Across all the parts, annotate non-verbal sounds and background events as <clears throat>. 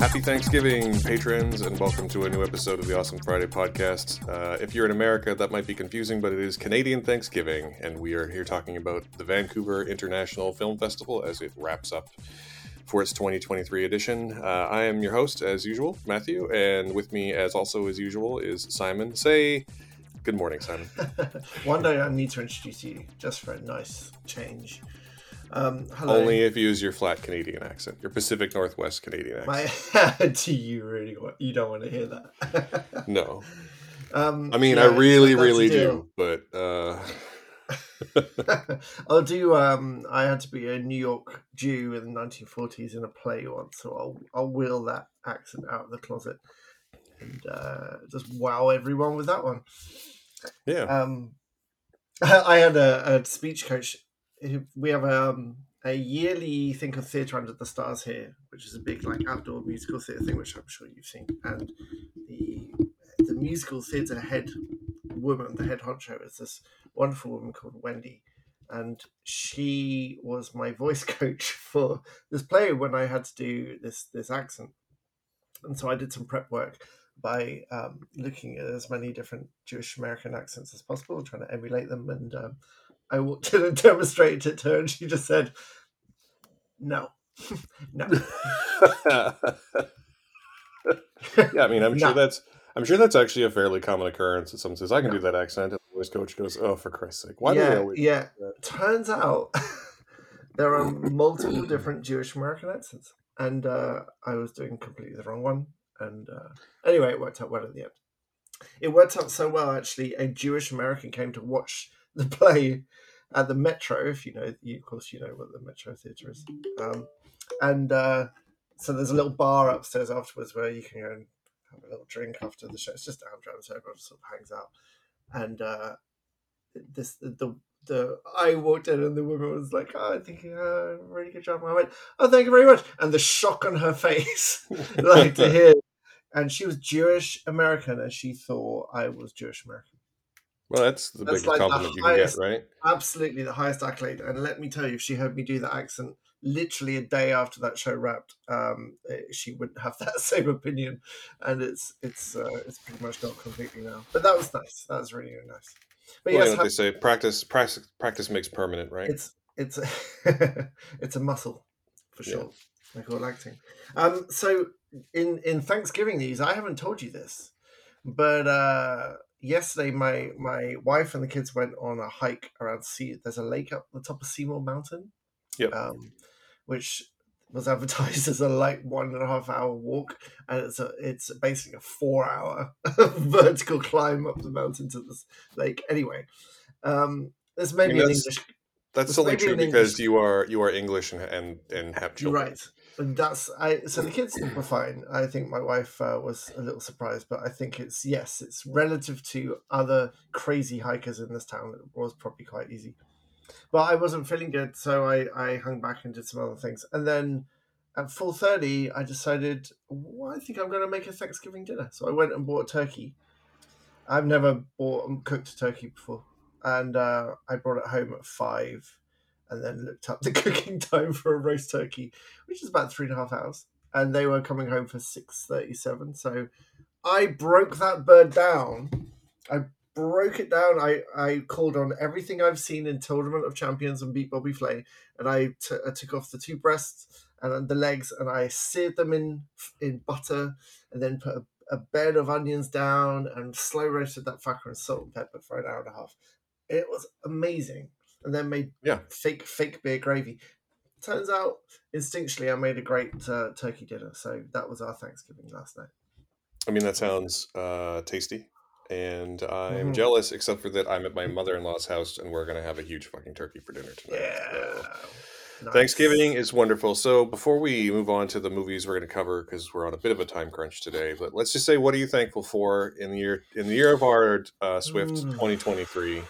Happy Thanksgiving, patrons, and welcome to a new episode of the Awesome Friday podcast. Uh, if you're in America, that might be confusing, but it is Canadian Thanksgiving, and we are here talking about the Vancouver International Film Festival as it wraps up for its 2023 edition. Uh, I am your host, as usual, Matthew, and with me, as also as usual, is Simon. Say good morning, Simon. <laughs> One day I need to introduce you just for a nice change. Um, hello. Only if you use your flat Canadian accent, your Pacific Northwest Canadian accent. <laughs> My, do you really want? You don't want to hear that? <laughs> no. Um, I mean, yeah, I really, really do, but uh, <laughs> I'll do. Um, I had to be a New York Jew in the 1940s in a play once, so I'll I'll wheel that accent out of the closet and uh, just wow everyone with that one. yeah. Um, I had a, a speech coach. We have um, a yearly thing of theatre under the stars here, which is a big like outdoor musical theatre thing, which I'm sure you've seen. And the the musical theatre head woman, the head honcho, is this wonderful woman called Wendy, and she was my voice <laughs> coach for this play when I had to do this this accent. And so I did some prep work by um, looking at as many different Jewish American accents as possible trying to emulate them. And um, I walked in and demonstrated it to her, and she just said, "No, <laughs> no." <laughs> yeah, I mean, I'm sure <laughs> that's I'm sure that's actually a fairly common occurrence. That someone says, "I can No. do that accent," and the voice coach goes, "Oh, for Christ's sake, why do yeah, they always?" yeah. Turns out there are multiple different Jewish American accents, and uh, I was doing completely the wrong one. And uh, anyway, it worked out well in the end. It worked out so well, actually. A Jewish American came to watch <laughs> the play at the Metro. If you know, you, of course, you know what the Metro Theatre is. Um, and uh, so there's a little bar upstairs afterwards where you can go and have a little drink after the show. It's just downtown, so everyone sort of hangs out. And uh, this the the I walked in and the woman was like, "Oh, I think you uh, really good job." I went, "Oh, thank you very much." And the shock on her <laughs> face, like to hear, and she was Jewish American, and she thought I was Jewish American. Well, that's the That's biggest like the compliment you can get, right? Absolutely the highest accolade. And let me tell you, if she heard me do that accent literally a day after that show wrapped, um, eh, she wouldn't have <laughs> that same opinion. And it's it's uh, it's pretty much gone completely now. But that was nice. That was really, really nice. But well, yes, you know what they say: practice, practice, practice makes permanent, right? it's it's a, <laughs> it's a muscle for Yeah. sure. Like all acting. Um, so in in Thanksgiving news, I haven't told you this, but uh, yesterday my my wife and the kids went on a hike around sea. There's a lake up the top of Seymour Mountain, Yep. um, which was <laughs> advertised as a like one and a half hour walk, and it's a it's basically a four hour <laughs> vertical climb up the mountain to this lake. Anyway, um, this may be an English That's only true because English. you are you are English and and, and have children. right. And that's I. So the kids were fine. I think my wife uh, was a little surprised, but I think it's yes, it's relative to other crazy hikers in this town. It was probably quite easy, but I wasn't feeling good, so I I hung back and did some other things, and then at four thirty, I decided well, I think I'm going to make a Thanksgiving dinner. So I went and bought a turkey. I've never bought and cooked a turkey before, and uh, I brought it home at five and then looked up the <laughs> cooking time for a roast turkey, which is about three and a half hours. And they were coming home for six thirty-seven. So I broke that bird down. I broke it down. I, I called on everything I've seen in Tournament of Champions and beat Bobby Flay, and I t- I took off the two breasts and the legs, and I seared them in in butter, and then put a, a bed of onions down and slow roasted that fucker in salt and pepper for an hour and a half. It was amazing, and then made Yeah. fake fake beer gravy. Turns out, instinctually, I made a great uh, turkey dinner. So that was our Thanksgiving last night. I mean, that sounds uh, tasty, and I'm Mhm. jealous. Except for that, I'm at my mother-in-law's house, and we're gonna have a huge fucking turkey for dinner tonight. Yeah. So- Nice. Thanksgiving is wonderful. So before we move on to the movies we're going to cover, because we're on a bit of a time crunch today, but let's just say, what are you thankful for in the year in the year of our uh, Swift Mm. 2023?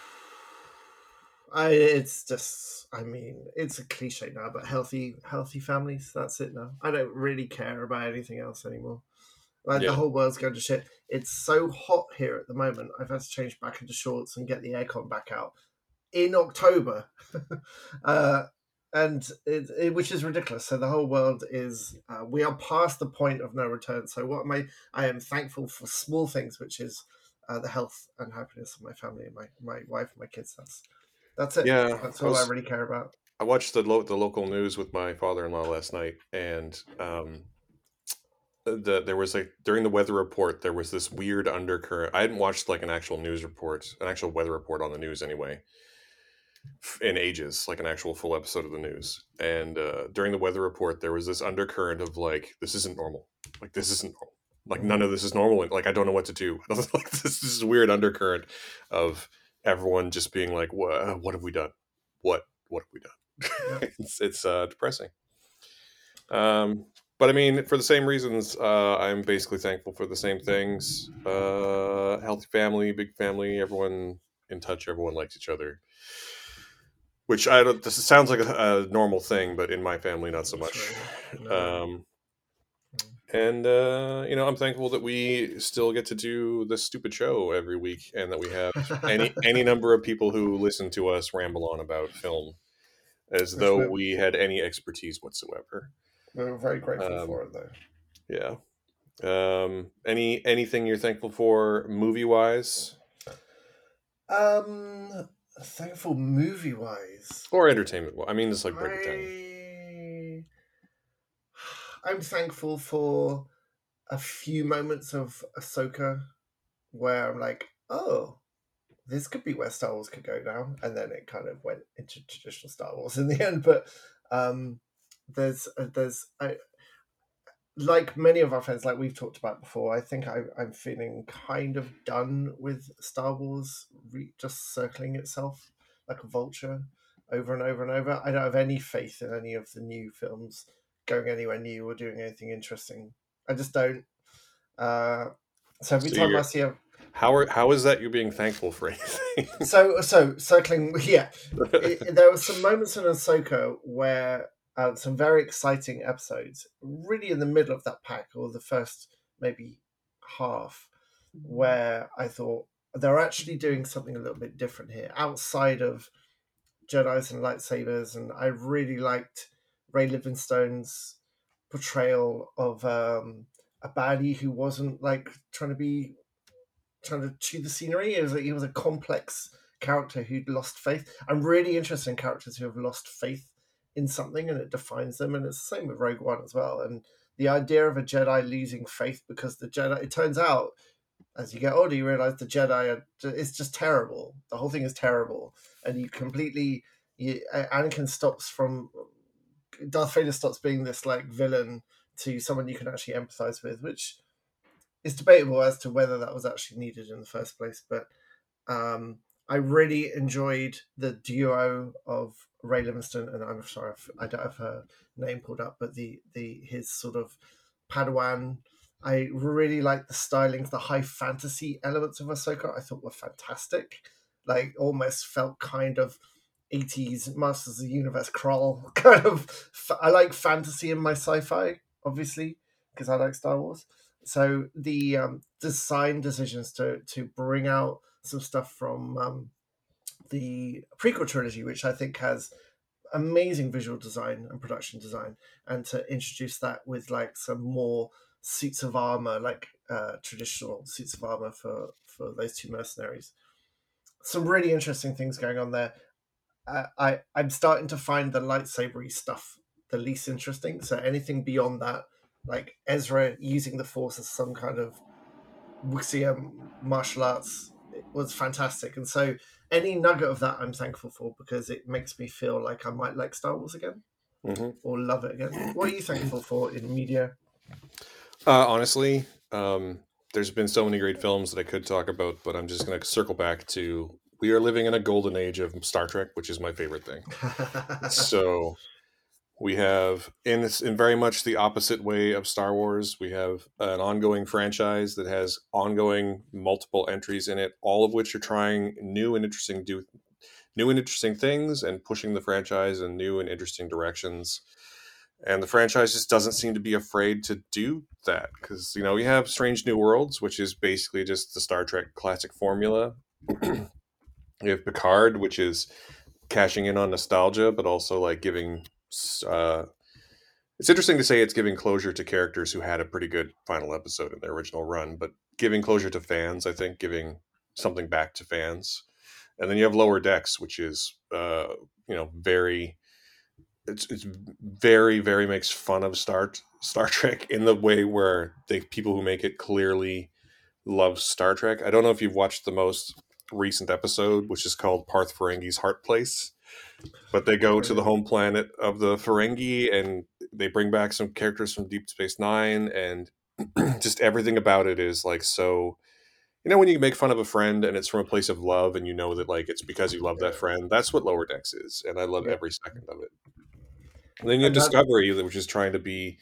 I, it's just, I mean, it's a cliche now, but healthy, healthy families. That's it now. I don't really care about anything else anymore. Like Yeah. the whole world's going to shit. It's so hot here at the moment. I've had to change back into shorts and get the aircon back out in October. <laughs> uh, and it, it, which is ridiculous. So the whole world is uh, we are past the point of no return. So what am I? I am thankful for small things, which is uh, the health and happiness of my family and my my wife and my kids. That's that's it. Yeah, that's all I, was, I really care about. I watched the lo- the local news with my father in law last night, and um, the there was like during the weather report there was this weird undercurrent. I hadn't watched like an actual news report, an actual weather report on the news anyway, in ages, like an actual full episode of the news. And uh, during the weather report, there was this undercurrent of like, this isn't normal. Like this isn't normal. Like none of this is normal. Like I don't know what to do. <laughs> like this, is weird undercurrent of everyone just being like, what? What have we done? What? What have we done? <laughs> it's it's uh, depressing. Um, but I mean, for the same reasons, uh, I'm basically thankful for the same things. Uh, healthy family, big family, everyone in touch, everyone likes each other which I don't. This sounds like a, a normal thing, but in my family, not so much. <laughs> No. Um. And uh, you know, I'm thankful that we still get to do this stupid show every week, and that we have any any <laughs> number of people who listen to us ramble on about film, as Which though we had any expertise whatsoever. We're very grateful um, for it, though. Yeah. Um, any anything you're thankful for movie wise? Um, thankful movie wise or entertainment. I mean, it's like break it down. I'm thankful for a few moments of Ahsoka where I'm like, oh, this could be where Star Wars could go now, and then it kind of went into traditional Star Wars <laughs> in the end. But um, there's uh, there's I, like many of our friends, like we've talked about before, I think I, I'm feeling kind of done with Star Wars re- just circling itself like a vulture over and over and over. I don't have any faith in any of the new films going anywhere new or doing anything interesting. I just don't. Uh, so every so time I see a how are how is that you being thankful for anything? <laughs> so so circling, <laughs> yeah. It, <laughs> there were some moments in Ahsoka where uh, some very exciting episodes, really in the middle of that pack, or the first maybe half, mm-hmm. where I thought they're actually doing something a little bit different here, outside of Jedi's and lightsabers, and I really liked Ray Livingstone's portrayal of um, a baddie who wasn't like trying to be trying to chew the scenery. It was like, he was a complex character who'd lost faith. I'm really interested in characters who have lost faith in something and it defines them. And it's the same with Rogue One as well. And the idea of a Jedi losing faith because the Jedi, it turns out, as you get older, you realize the Jedi are, it's just terrible. The whole thing is terrible. And you completely, you, Anakin stops from, Darth Vader stops being this like villain to someone you can actually empathize with, which is debatable as to whether that was actually needed in the first place. But um, I really enjoyed the duo of Ray Livingstone, and I'm sorry, I don't have her name pulled up, but the the his sort of Padawan. I really like the styling, the high fantasy elements of Ahsoka. I thought were fantastic. Like almost felt kind of 80s Masters of the Universe crawl <laughs> kind of. I like fantasy in my sci-fi, obviously, because I like Star Wars. So the um, design decisions to to bring out some stuff from um, the prequel trilogy, which I think has amazing visual design and production design, and to introduce that with like some more suits of armor, like uh, traditional suits of armor for for those two mercenaries. Some really interesting things going on there. Uh, I I'm starting to find the lightsabery stuff the least interesting. So anything beyond that, like Ezra using the Force as some kind of wuxia martial arts, was fantastic. And so any nugget of that I'm thankful for because it makes me feel like I might like Star Wars again mm-hmm. or love it again. What are you thankful for in media? Uh, honestly, um, there's been so many great films that I could talk about, but I'm just going to circle back to we are living in a golden age of Star Trek, which is my favorite thing. <laughs> so we have, in, in very much the opposite way of Star Wars, we have an ongoing franchise that has ongoing multiple entries in it, all of which are trying new and interesting do new and interesting things and pushing the franchise in new and interesting directions. And the franchise just doesn't seem to be afraid to do that because you know we have Strange New Worlds, which is basically just the Star Trek classic formula. <clears throat> we have Picard, which is cashing in on nostalgia, but also like giving. Uh, it's interesting to say it's giving closure to characters who had a pretty good final episode in their original run, but giving closure to fans, I think, giving something back to fans. And then you have Lower Decks, which is uh, you know very it's it's very very makes fun of Star Star <laughs> Trek in the way where the people who make it clearly love Star Trek. I don't know if you've watched the most recent episode, which is called Parth Ferengi's Heart Place, but they go to the home planet of the Ferengi and they bring back some characters from Deep Space Nine, and <clears throat> just everything about it is like so. You know when you make fun of a friend and it's from a place of love, and you know that like it's because you love that friend. That's what Lower Decks is, and I love Yeah. every second of it. And then you have Discovery, which is trying to be,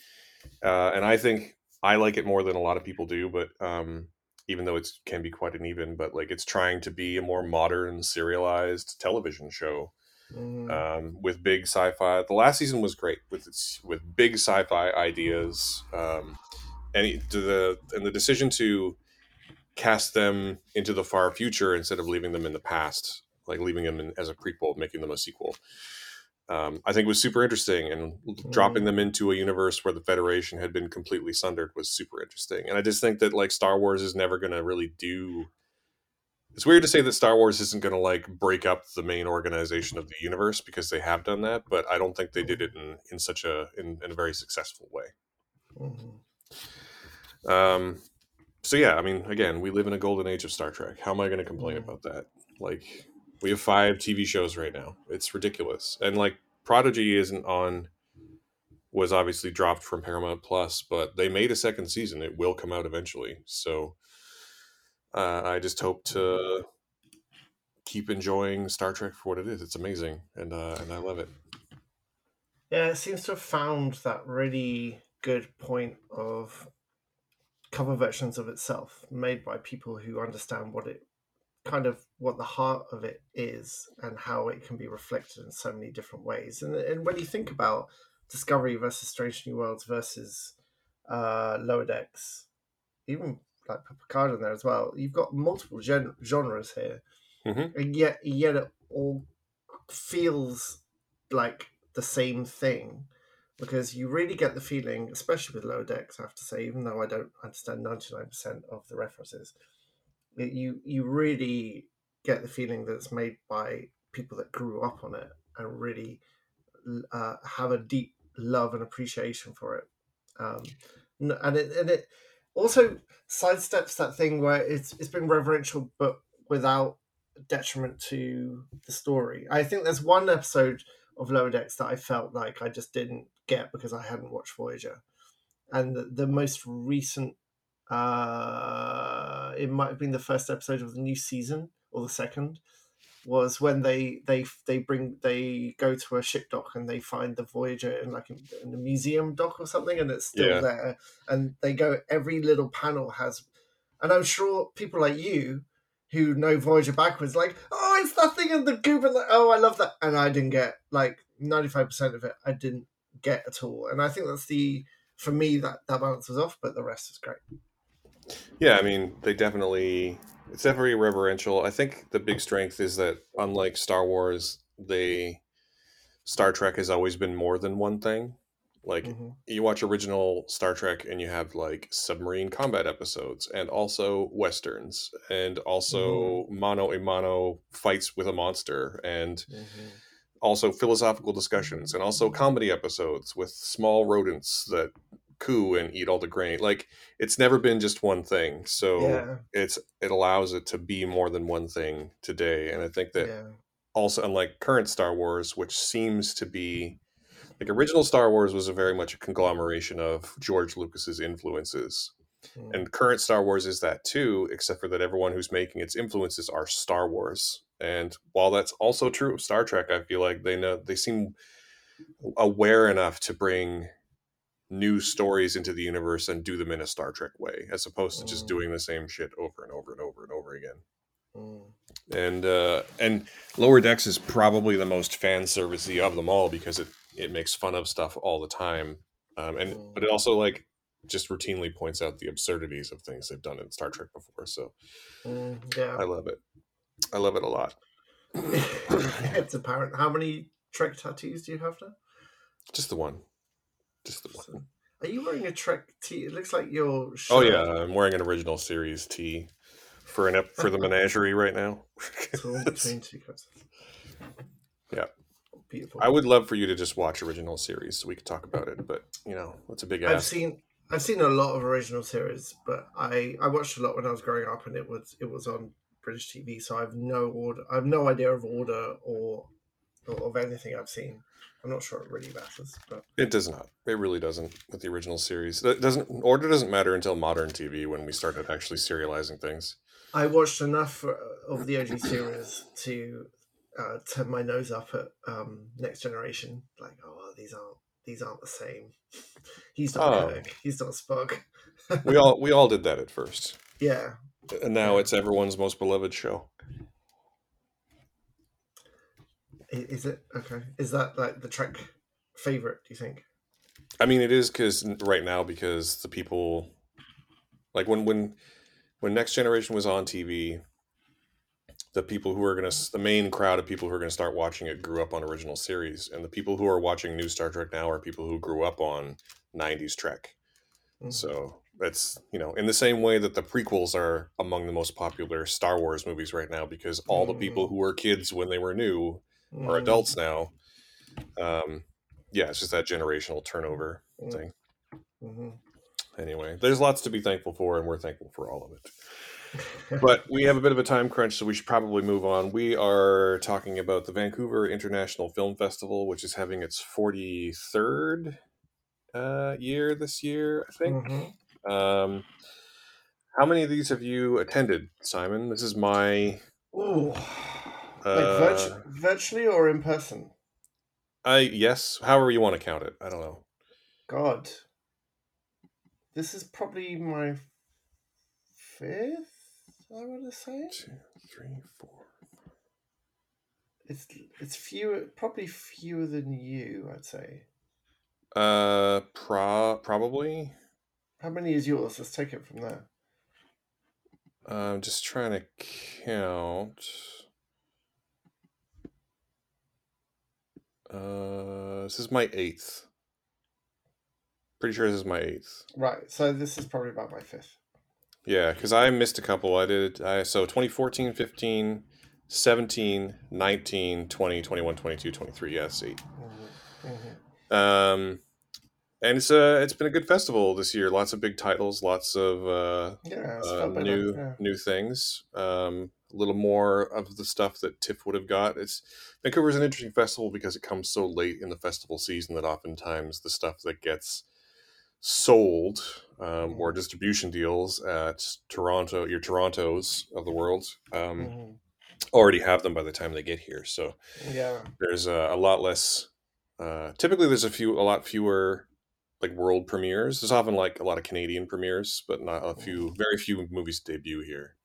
uh, and I think I like it more than a lot of people do, but um, even though it can be quite uneven, but like it's trying to be a more modern, serialized television show Mm. um, with big sci-fi. The last season was great with its with big sci-fi ideas, um, and it- the and the decision to cast them into the far future instead of leaving them in the past, like leaving them in, as a prequel, making them a sequel. Um, I think it was super interesting, and dropping them into a universe where the Federation had been completely sundered was super interesting. And I just think that like Star Wars is never going to really do it's weird to say that Star Wars isn't going to like break up the main organization of the universe because they have done that, but I don't think they did it in, in such a in, in a very successful way. Mhm. Um, so yeah, I mean, again, we live in a golden age of Star Trek. How am I going to complain Mm. about that? Like, we have five TV shows right now. It's ridiculous, and like Prodigy isn't on. Was obviously dropped from Paramount Plus, but they made a second season. It will come out eventually. So uh, I just hope to keep enjoying Star Trek for what it is. It's amazing, and uh, and I love it. Yeah, it seems to have found that really good point of cover versions of itself made by people who understand what it kind of what the heart of it is and how it can be reflected in so many different ways. And, and when you think about Discovery versus Strange New Worlds versus uh, Lower Decks, even like Picard in there as well, you've got multiple gen- genres here, Mhm. and yet yet it all feels like the same thing because you really get the feeling, especially with Lower Decks, I have to say, even though I don't understand ninety nine percent of the references, you you really get the feeling that it's made by people that grew up on it and really uh, have a deep love and appreciation for it. Um, and it and it also sidesteps that thing where it's it's been reverential but without detriment to the story. I think there's one episode of Lower Decks that I felt like I just didn't get because I hadn't watched Voyager, and the, the most recent, uh, it might have been the first episode of the new season or the second, was when they they they bring they go to a ship dock and they find the Voyager in like in, in a museum dock or something, and it's still Yeah. there, and they go every little panel has, and I'm sure people like you who know Voyager backwards, like, oh, it's that thing in the goop, and like, oh, I love that, and I didn't get like ninety five percent of it. I didn't get at all, and I think that's the for me that that balance was off, but the rest is great. Yeah, I mean, they definitely it's definitely reverential. I think the big strength is that unlike Star Wars, they Star Trek has always been more than one thing. Like Mhm. you watch original Star Trek and you have like submarine combat episodes and also westerns and also mano a mano fights with a monster and Mhm. also philosophical discussions and also comedy episodes with small rodents that coo and eat all the grain. Like it's never been just one thing. So Yeah, it's it allows it to be more than one thing today. And I think that yeah, also unlike current Star Wars, which seems to be like original Star Wars was a very much a conglomeration of George Lucas's influences. Mm. And current Star Wars is that too, except for that everyone who's making its influences are Star Wars. And while that's also true of Star Trek, I feel like they know they seem aware enough to bring new stories into the universe and do them in a Star Trek way, as opposed to just Mm. doing the same shit over and over and over and over again. Mm. And uh, and Lower Decks is probably the most fan servicey of them all because it it makes fun of stuff all the time, um, and but it also like just routinely points out the absurdities of things they've done in Star Trek before. So Mm. yeah. I love it. I love it a lot. <coughs> it's apparent. How many Trek tattoos do you have now? Just the one. Just the one. Are you wearing a Trek tee? It looks like your. Oh yeah, I'm wearing an original series tee for an ep- for the <laughs> menagerie right now. torn between two. Yeah. Beautiful. I would love for you to just watch original series so we could talk about it, but you know, it's a big I've seen I've seen a lot of original series, but I I watched a lot when I was growing up, and it was it was on British TV, so I've no order. I've no idea of order or, or of anything I've seen. I'm not sure it really matters, but It does not. It really doesn't with the original series. It doesn't order doesn't matter until modern TV when we started actually serializing things. I watched enough uh, of the OG series to uh, turn my nose up at um, Next Generation. Like, oh, these aren't these aren't the same. <laughs> He's not Oh. Kirk. He's not Spock. We all we all did that at first, <laughs> yeah, and now it's everyone's most beloved show. Is it okay? Is that like the Trek favorite? Do you think? I mean, it is because right now because the people, like when when when Next Generation was on TV, the people who are gonna the main crowd of people who are gonna start watching it grew up on original series, and the people who are watching new Star Trek now are people who grew up on '90s Trek. Mhm. So that's you know in the same way that the prequels are among the most popular Star Wars movies right now because all the people who were kids when they were new are Mm, adults now. Um, yeah, it's just that generational turnover mm, thing. mhm. Anyway, there's lots to be thankful for, and we're thankful for all of it. <laughs> But we have a bit of a time crunch, so we should probably move on. We are talking about the Vancouver International Film Festival, which is having its 43rd uh, year this year, I think. Mhm. Um, how many of these have you attended, Simon? This is my. Ooh, like Uh, virtu- virtually or in person? I yes, however you want to count it. I don't know. God, this is probably my fifth. I want to say Two, three, four. it's it's fewer, probably fewer than you. I'd say. Uh, pro probably. How many is yours? Let's take it from there. I'm just trying to count. Uh, this is my eighth. Pretty sure this is my eighth. Right. So this is probably about my fifth. Yeah, because I missed a couple. I did, I so 2014, 15, 17, 19, 20, 21, 22, 23. Yes, eight. Mhm, mhm. Um, and it's uh it's been a good festival this year. Lots of big titles, lots of uh, Yeah, uh, new yeah. new things. Um, a little more of the stuff that TIFF would have got. It's Vancouver is an interesting festival because it comes so late in the festival season that oftentimes the stuff that gets sold um, or distribution deals at Toronto, your Torontos of the world, um, Mhm. already have them by the time they get here. So Yeah. there's a, a lot less. Uh, typically, there's a few, a lot fewer like world premieres. There's often like a lot of Canadian premieres, but not a few, very few movies debut here.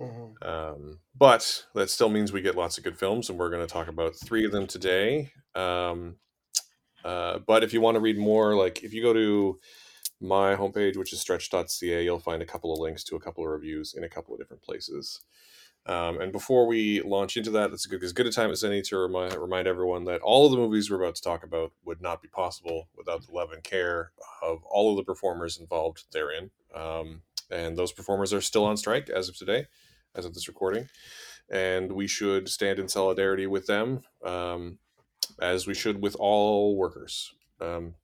Mhm. Um, but that still means we get lots of good films, and we're going to talk about three of them today. Um, uh, but if you want to read more, like if you go to my homepage, which is stretched.ca, you'll find a couple of links to a couple of reviews in a couple of different places. Um, and before we launch into that, a good, as good a time as any to remind, remind everyone that all of the movies we're about to talk about would not be possible without the love and care of all of the performers involved therein. Um, and those performers are still on strike as of today, as of this recording. And we should stand in solidarity with them, um, as we should with all workers. Um,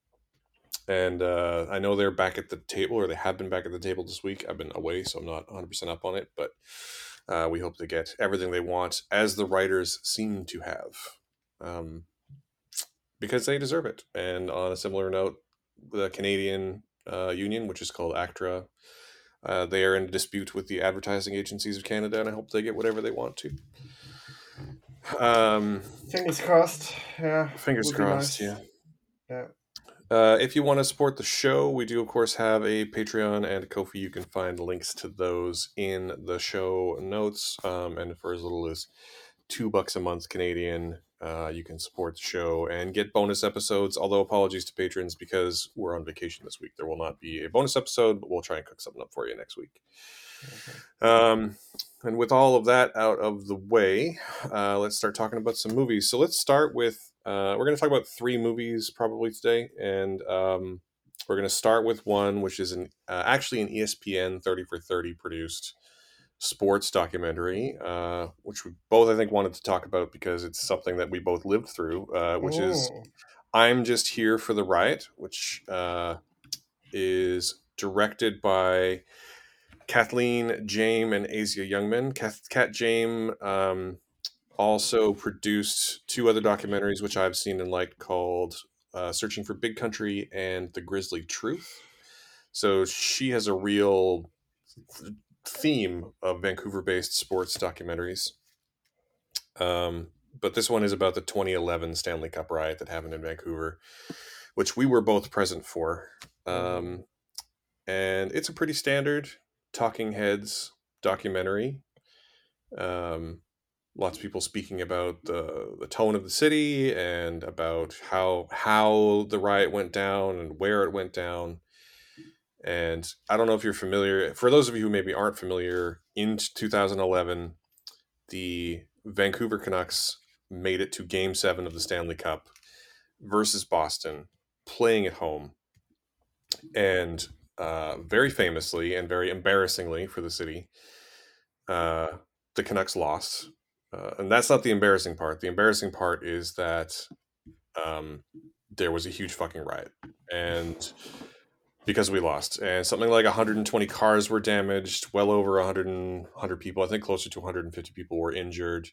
and uh, I know they're back at the table, or they have been back at the table this week. I've been away, so I'm not 100% up on it, but uh, we hope to get everything they want, as the writers seem to have, um, because they deserve it. And on a similar note, the Canadian uh, union, which is called ACTRA, uh, they are in dispute with the advertising agencies of Canada, and I hope they get whatever they want to. Um, Fingers crossed. Yeah. fingers crossed, nice. yeah. Yeah. Uh, if you want to support the show, we do, of course, have a Patreon and a Ko-Fi. You can find links to those in the show notes. Um, and for as little as two bucks a month Canadian, uh, you can support the show and get bonus episodes. Although, apologies to patrons because we're on vacation this week. There will not be a bonus episode, but we'll try and cook something up for you next week. Um, and with all of that out of the way, uh, let's start talking about some movies. So let's start with uh, we're going to talk about three movies probably today, and um, we're going to start with one which is an uh, actually an ESPN thirty for thirty produced sports documentary, uh, which we both I think wanted to talk about because it's something that we both lived through, uh, which is Mm. I'm just here for the riot, which uh, is directed by Kathleen Jayme and Asia Youngman. Kath, Kat Jayme um, also produced two other documentaries, which I've seen and liked, called uh, "Searching for Big Country" and "The Grizzly Truth." So she has a real theme of Vancouver-based sports documentaries. Um, but this one is about the 2011 Stanley Cup riot that happened in Vancouver, which we were both present for. Um, and it's a pretty standard talking heads documentary. Um, lots of people speaking about the the tone of the city and about how how the riot went down and where it went down. And I don't know if you're familiar. For those of you who maybe aren't familiar, in 2011, the Vancouver Canucks made it to Game Seven of the Stanley Cup versus Boston, playing at home, and uh, very famously and very embarrassingly for the city, uh, the Canucks lost. Uh, and that's not the embarrassing part. The embarrassing part is that um, there was a huge fucking riot, and because we lost, and something like 120 cars were damaged, well over 100, 100 people, I think closer to 150 people were injured.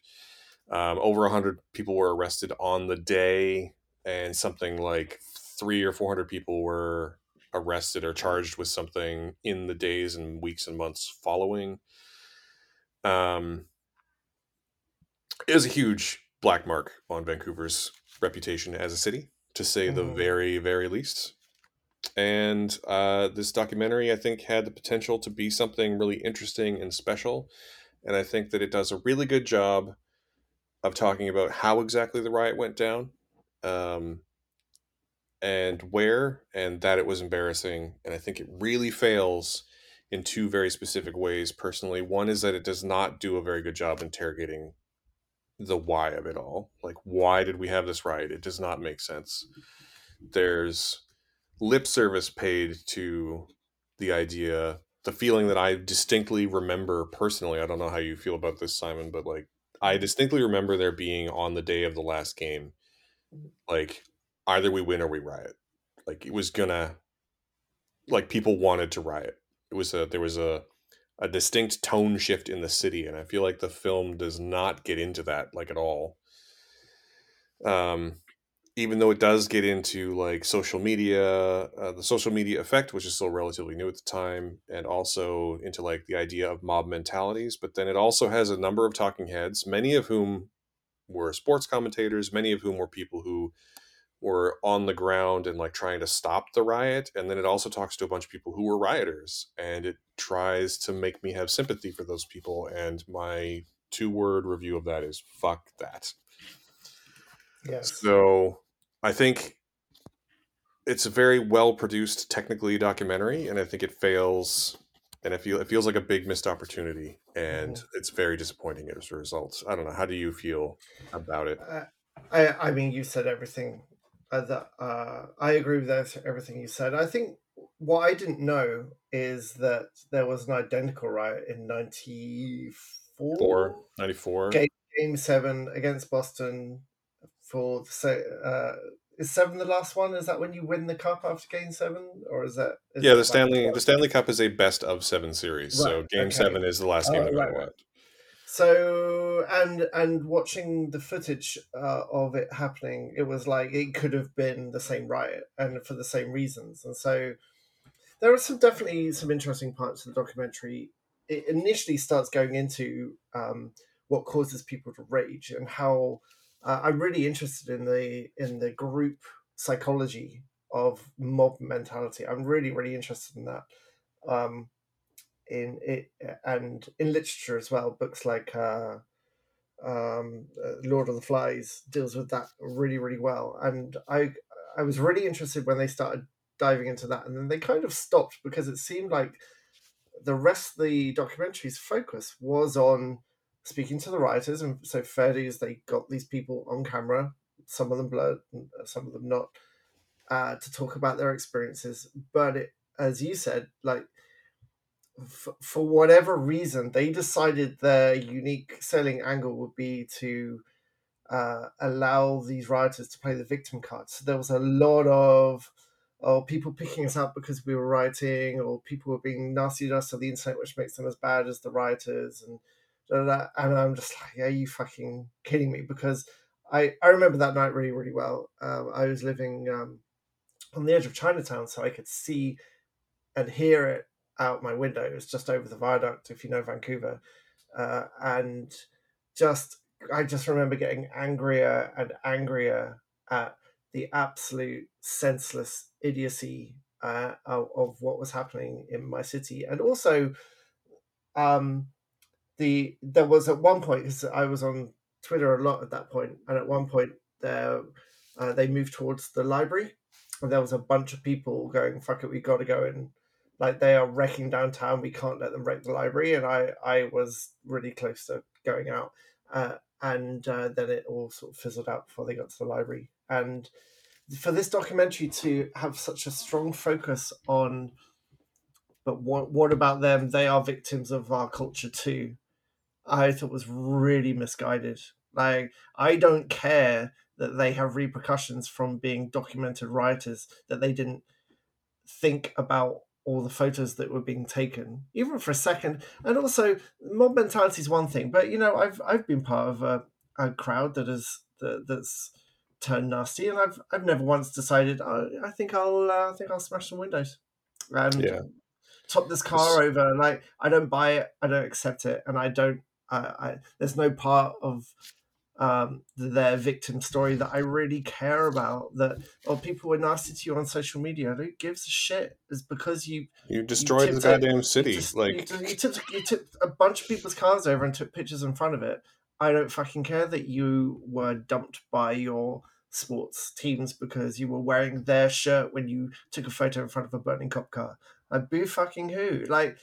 Um, over 100 people were arrested on the day, and something like three or 400 people were arrested or charged with something in the days and weeks and months following. Um, it was a huge black mark on Vancouver's reputation as a city, to say the Mhm. very, very least. And uh, this documentary, I think, had the potential to be something really interesting and special. And I think that it does a really good job of talking about how exactly the riot went down, um, and where, and that it was embarrassing. And I think it really fails in two very specific ways. Personally, one is that it does not do a very good job interrogating the why of it all. Like, why did we have this riot? It does not make sense. There's lip service paid to the idea, the feeling that I distinctly remember personally. I don't know how you feel about this, Simon, but like, I distinctly remember there being on the day of the last game, like, either we win or we riot. Like, it was gonna, like, people wanted to riot. It was a, there was a, a distinct tone shift in the city, and I feel like the film does not get into that like at all. Um, even though it does get into like social media, uh, the social media effect, which is still relatively new at the time, and also into like the idea of mob mentalities. But then it also has a number of talking heads, many of whom were sports commentators, many of whom were people who were on the ground and like trying to stop the riot. And then it also talks to a bunch of people who were rioters, and it tries to make me have sympathy for those people. And my two word review of that is fuck that. Yes. So I think it's a very well produced technically documentary, and I think it fails, and it feel it feels like a big missed opportunity, and it's very disappointing as a result. I don't know. How do you feel about it? Uh, I, I mean, you said everything. Uh, that uh, I agree with everything you said. I think what I didn't know is that there was an identical riot in '94, Four ninety four. Game- Game Seven against Boston. For sa- uh, is seven the last one? Is that when you win the cup after Game Seven, or is that? Is Yeah, the Stanley the Stanley Cup is a best of seven series, so Game okay. Seven is the last game Oh, matter right, right. So and and watching the footage uh, of it happening, it was like it could have been the same riot and for the same reasons. And so there are some definitely some interesting parts of the documentary. It initially starts going into um, what causes people to rage and how uh, I'm really interested in the in the group psychology of mob mentality. I'm really really interested in that. Um, in it and in literature as well. Books like uh, um, uh, Lord of the Flies deals with that really really well. And I I was really interested when they started diving into that, and then they kind of stopped because it seemed like the rest of the documentary's focus was on speaking to the writers, and so fair dues, they got these people on camera, some of them blurred, some of them not, uh, to talk about their experiences. But it, as you said, like f- for whatever reason, they decided their unique selling angle would be to uh, allow these rioters to play the victim card. So there was a lot of or people picking us up because we were writing, or people were being nasty to us on the internet, which makes them as bad as the rioters, and and I'm just like, are you fucking kidding me? Because I I remember that night really really well. Um, I was living um, on the edge of Chinatown, so I could see and hear it out my window. It was just over the viaduct, if you know Vancouver, uh, and just I just remember getting angrier and angrier at the absolute senseless idiocy uh, of, of, what was happening in my city, and also um, the there was at one point because I was on Twitter a lot at that point, and at one point there uh, they moved towards the library, and there was a bunch of people going, "Fuck it, we got to go in." Like they are wrecking downtown. We can't let them wreck the library, and I I was really close to going out. Uh, and uh, then it all sort of fizzled out before they got to the library. And for this documentary to have such a strong focus on, but what what about them? They are victims of our culture too. I thought was really misguided. Like I don't care that they have repercussions from being documented rioters that they didn't think about all the photos that were being taken, even for a second. And also, mob mentality is one thing, but you know, I've I've been part of a, a crowd that is that, that's turned nasty, and I've I've never once decided oh, I think I'll uh, I think I'll smash some windows and yeah. top this car it's... over. Like I don't buy it, I don't accept it, and I don't. I, I there's no part of um, their victim story that I really care about. That or people were nasty to you on social media. Who gives a shit? Is because you you destroyed you the goddamn it, city. You just, like you, you, tipped, you tipped a bunch of people's cars over and took pictures in front of it. I don't fucking care that you were dumped by your sports teams because you were wearing their shirt when you took a photo in front of a burning cop car. Like boo fucking who? Like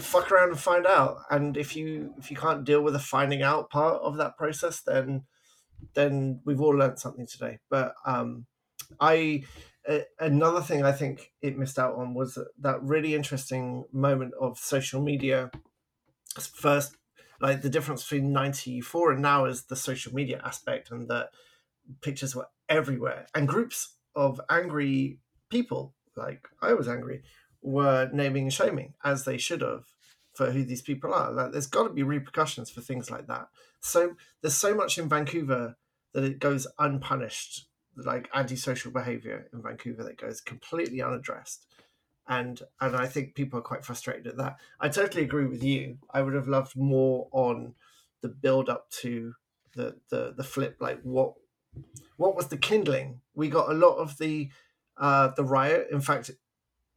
fuck around and find out. And if you if you can't deal with the finding out part of that process, then then we've all learned something today. But um, I another thing I think it missed out on was that really interesting moment of social media. First, like the difference between '94 and now is the social media aspect, and that pictures were everywhere, and groups of angry people, like I was angry, were naming and shaming as they should have for who these people are. Like, there's got to be repercussions for things like that. So there's so much in Vancouver that it goes unpunished, like antisocial behavior in Vancouver that goes completely unaddressed. And and I think people are quite frustrated at that. I totally agree with you. I would have loved more on the build up to the the the flip. Like what what was the kindling? We got a lot of the uh, the riot. In fact,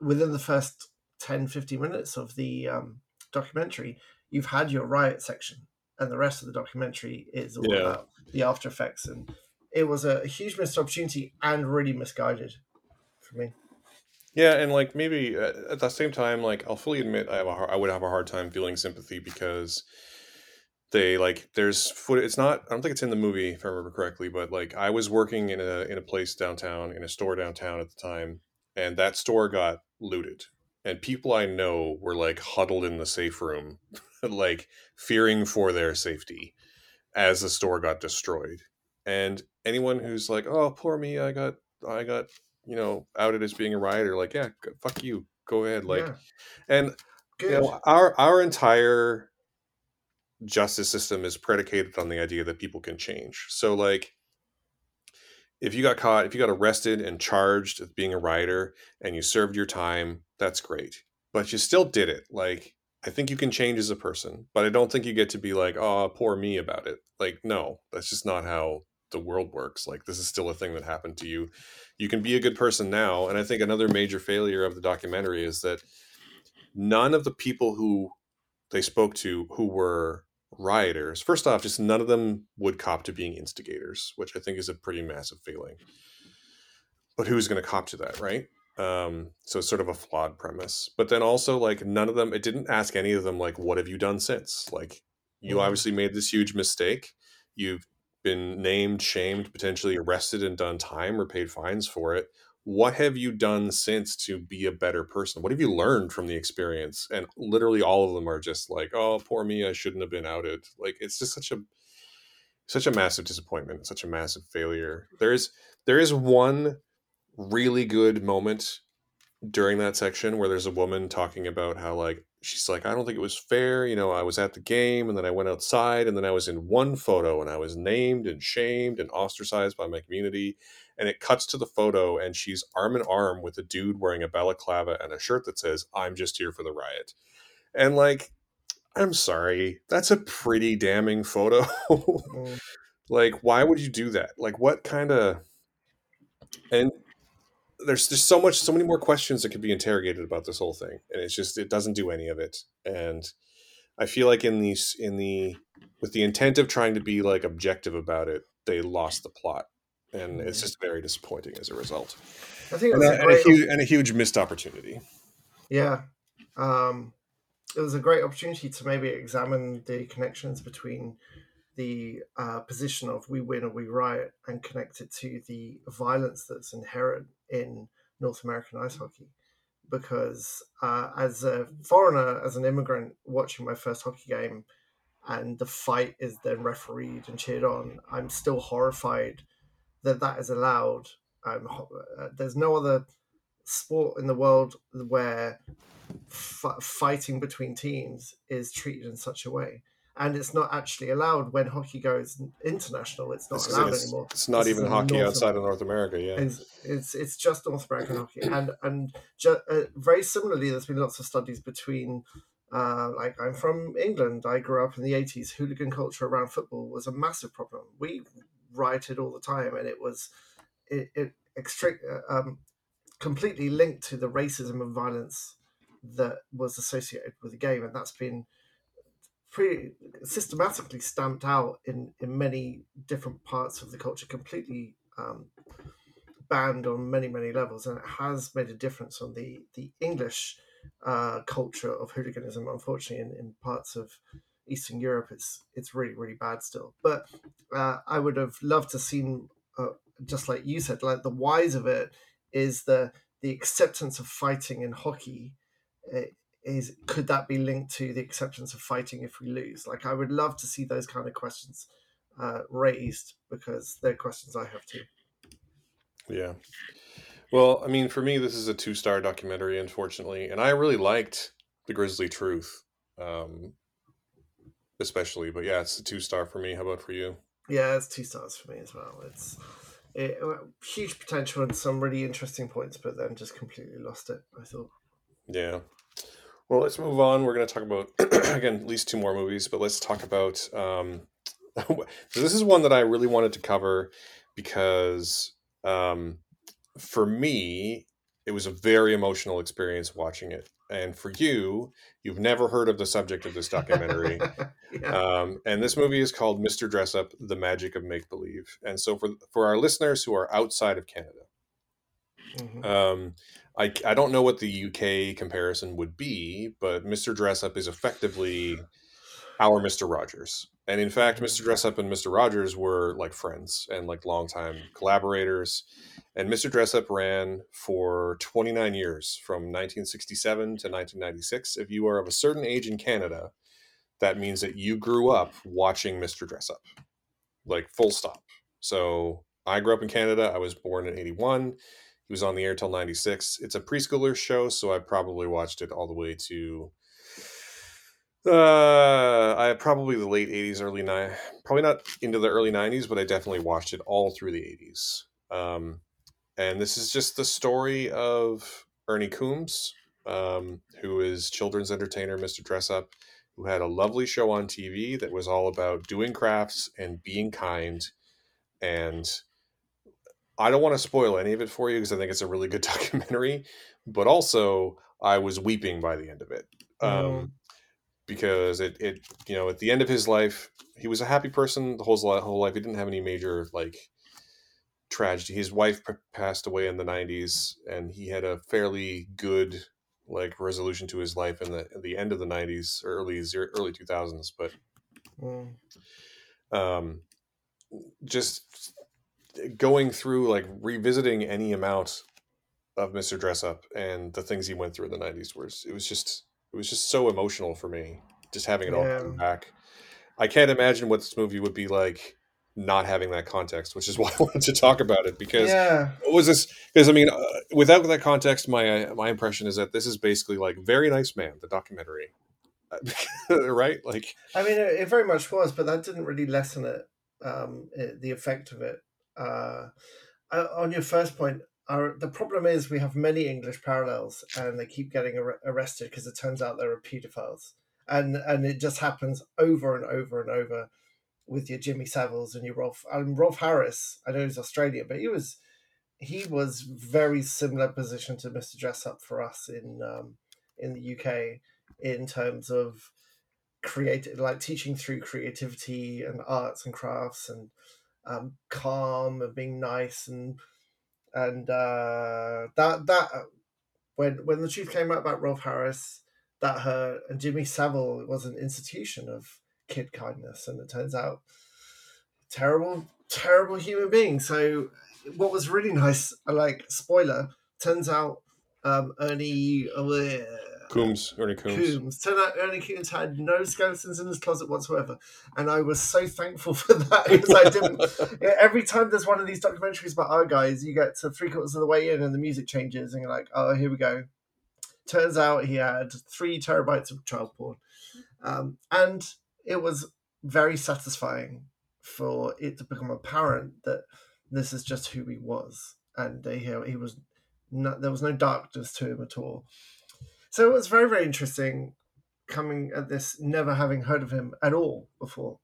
within the first 10, 15 minutes of the um, documentary, you've had your riot section, and the rest of the documentary is all yeah. about the after effects. And it was a, a huge missed opportunity and really misguided for me. Yeah, and like maybe uh, at the same time, like I'll fully admit I have a hard, I would have a hard time feeling sympathy because they like there's foot. It's not. I don't think it's in the movie if I remember correctly, but like I was working in a in a place downtown in a store downtown at the time, and that store got looted and people i know were like huddled in the safe room <laughs> like fearing for their safety as the store got destroyed and anyone who's like oh poor me i got i got you know outed as being a rioter like yeah fuck you go ahead like yeah. and Good. you know our our entire justice system is predicated on the idea that people can change so like if you got caught, if you got arrested and charged with being a rioter and you served your time, that's great. But you still did it. Like, I think you can change as a person, but I don't think you get to be like, oh, poor me about it. Like, no, that's just not how the world works. Like, this is still a thing that happened to you. You can be a good person now. And I think another major failure of the documentary is that none of the people who they spoke to who were rioters, first off, just none of them would cop to being instigators, which I think is a pretty massive failing. But who's going to cop to that, right? Um, so it's sort of a flawed premise. But then also, like, none of them, it didn't ask any of them, like, what have you done since? Like, you Mhm. obviously made this huge mistake. You've been named, shamed, potentially arrested and done time or paid fines for it. What have you done since to be a better person? What have you learned from the experience? And literally all of them are just like, oh, poor me, I shouldn't have been outed. Like, it's just such a such a massive disappointment, such a massive failure. There is there is one really good moment during that section where there's a woman talking about how like she's like I don't think it was fair, you know, I was at the game and then I went outside and then I was in one photo and I was named and shamed and ostracized by my community and it cuts to the photo and she's arm in arm with a dude wearing a balaclava and a shirt that says I'm just here for the riot. And like I'm sorry, that's a pretty damning photo. Mm. <laughs> like why would you do that like what kind of and there's there's so much so many more questions that could be interrogated about this whole thing and it's just it doesn't do any of it and i feel like in these in the with the intent of trying to be like objective about it they lost the plot and it's just very disappointing as a result I think it and a, and a huge and a huge missed opportunity Yeah. Um, it was a great opportunity to maybe examine the connections between the uh, position of we win or we riot and connect it to the violence that's inherent in North American ice hockey. Because uh, as a foreigner, as an immigrant watching my first hockey game, and the fight is then refereed and cheered on, I'm still horrified that that is allowed. Ho- uh, there's no other sport in the world where f- fighting between teams is treated in such a way. And it's not actually allowed when hockey goes international. It's not It's, allowed it's, anymore. it's not This even hockey North outside of north america yeah It's, it's it's just North American hockey, and and ju- uh, very similarly, there's been lots of studies between. Uh, like I'm from England. I grew up in the 80s. Hooligan culture around football was a massive problem. We rioted all the time, and it was it, it extra- uh, um, completely linked to the racism and violence that was associated with the game, and that's been pretty systematically stamped out in in many different parts of the culture. Completely um, banned on many many levels, and it has made a difference on the the English uh, culture of hooliganism. Unfortunately, in, in parts of Eastern Europe, it's it's really really bad still. But uh, I would have loved to seen, uh, just like you said, like the whys of it is the the acceptance of fighting in hockey. eh, Is could that be linked to the acceptance of fighting if we lose? Like I would love to see those kind of questions uh, raised because they're questions I have too. Yeah. Well, I mean, for me, this is a two star documentary, unfortunately, and I really liked The Grizzly Truth, um, especially. But yeah, it's a two star for me. How about for you? Yeah, it's two stars for me as well. It's it, huge potential and some really interesting points, but then just completely lost it. I thought. Yeah. Well, let's move on. We're going to talk about <clears throat> again at least two more movies, but let's talk about. Um, so <laughs> this is one that I really wanted to cover because um, for me, it was a very emotional experience watching it, and for you, you've never heard of the subject of this documentary. <laughs> yeah. Um, and this movie is called Mr. Dressup: The Magic of Make Believe. And so for for our listeners who are outside of Canada, Mhm. um, I I don't know what the UK comparison would be, but Mr. Dressup is effectively our Mr. Rogers. And in fact, mm-hmm. Mr. Dressup and Mr. Rogers were like friends and like longtime collaborators. And Mr. Dressup ran for 29 years from 1967 to 1996. If you are of a certain age in Canada, that means that you grew up watching Mr. Dressup, like full stop. So I grew up in Canada. I was born in 81. He was on the air till 96. It's a preschooler show, so I probably watched it all the way to uh I probably the late 80s, early '90s. probably not into the early 90s, but I definitely watched it all through the 80s. Um and this is just the story of Ernie Coombs, um, who is children's entertainer Mr. Dressup, who had a lovely show on TV that was all about doing crafts and being kind and I don't want to spoil any of it for you because I think it's a really good <laughs> documentary, but also I was weeping by the end of it. Um. Because it, it, you know, at the end of his life, he was a happy person the whole, whole life. He didn't have any major, like, tragedy. His wife p- passed away in the '90s, and he had a fairly good like resolution to his life in the in the end of the '90s, early zero, early 2000s. But Mm. um, just going through like revisiting any amount of Mr. Dressup and the things he went through in the '90s was it was just it was just so emotional for me, just having it all come back. I can't imagine what this movie would be like not having that context, which is <laughs> why I wanted to talk about it because Yeah, what was this? Because I mean, uh, without that context, my my impression is that this is basically like very nice man, the documentary, <laughs> right? Like, I mean, it, it very much was, but that didn't really lessen it, um, it the effect of it. Uh, uh, on your first point, our, the problem is we have many English parallels, and they keep getting ar- arrested because it turns out they're pedophiles, and and it just happens over and over and over with your Jimmy Saviles and your Rolf. And Rolf Harris, I know he's Australian, but he was he was very similar position to Mr. Dressup for us in um, in the UK in terms of creative, like teaching through creativity and arts and crafts and um, calm and being nice and and uh, that that when when the truth came out about Rolf Harris, that hurt, and Jimmy Savile was an institution of kid kindness, and it turns out terrible, terrible human being. So what was really nice, like spoiler, turns out um, Ernie uh, Coombs, Ernie Coombs. Coombs. Turned out Ernie Coombs had no skeletons in his closet whatsoever, and I was so thankful <laughs> for that <laughs> because I didn't. <laughs> Every time there's one of these documentaries about our guys, you get to three quarters of the way in and the music changes, and you're like, "Oh, here we go." Turns out he had three terabytes of child porn, um, and it was very satisfying for it to become apparent that this is just who he was, and he, he was no, there was no darkness to him at all. So it was very very interesting coming at this, never having heard of him at all before.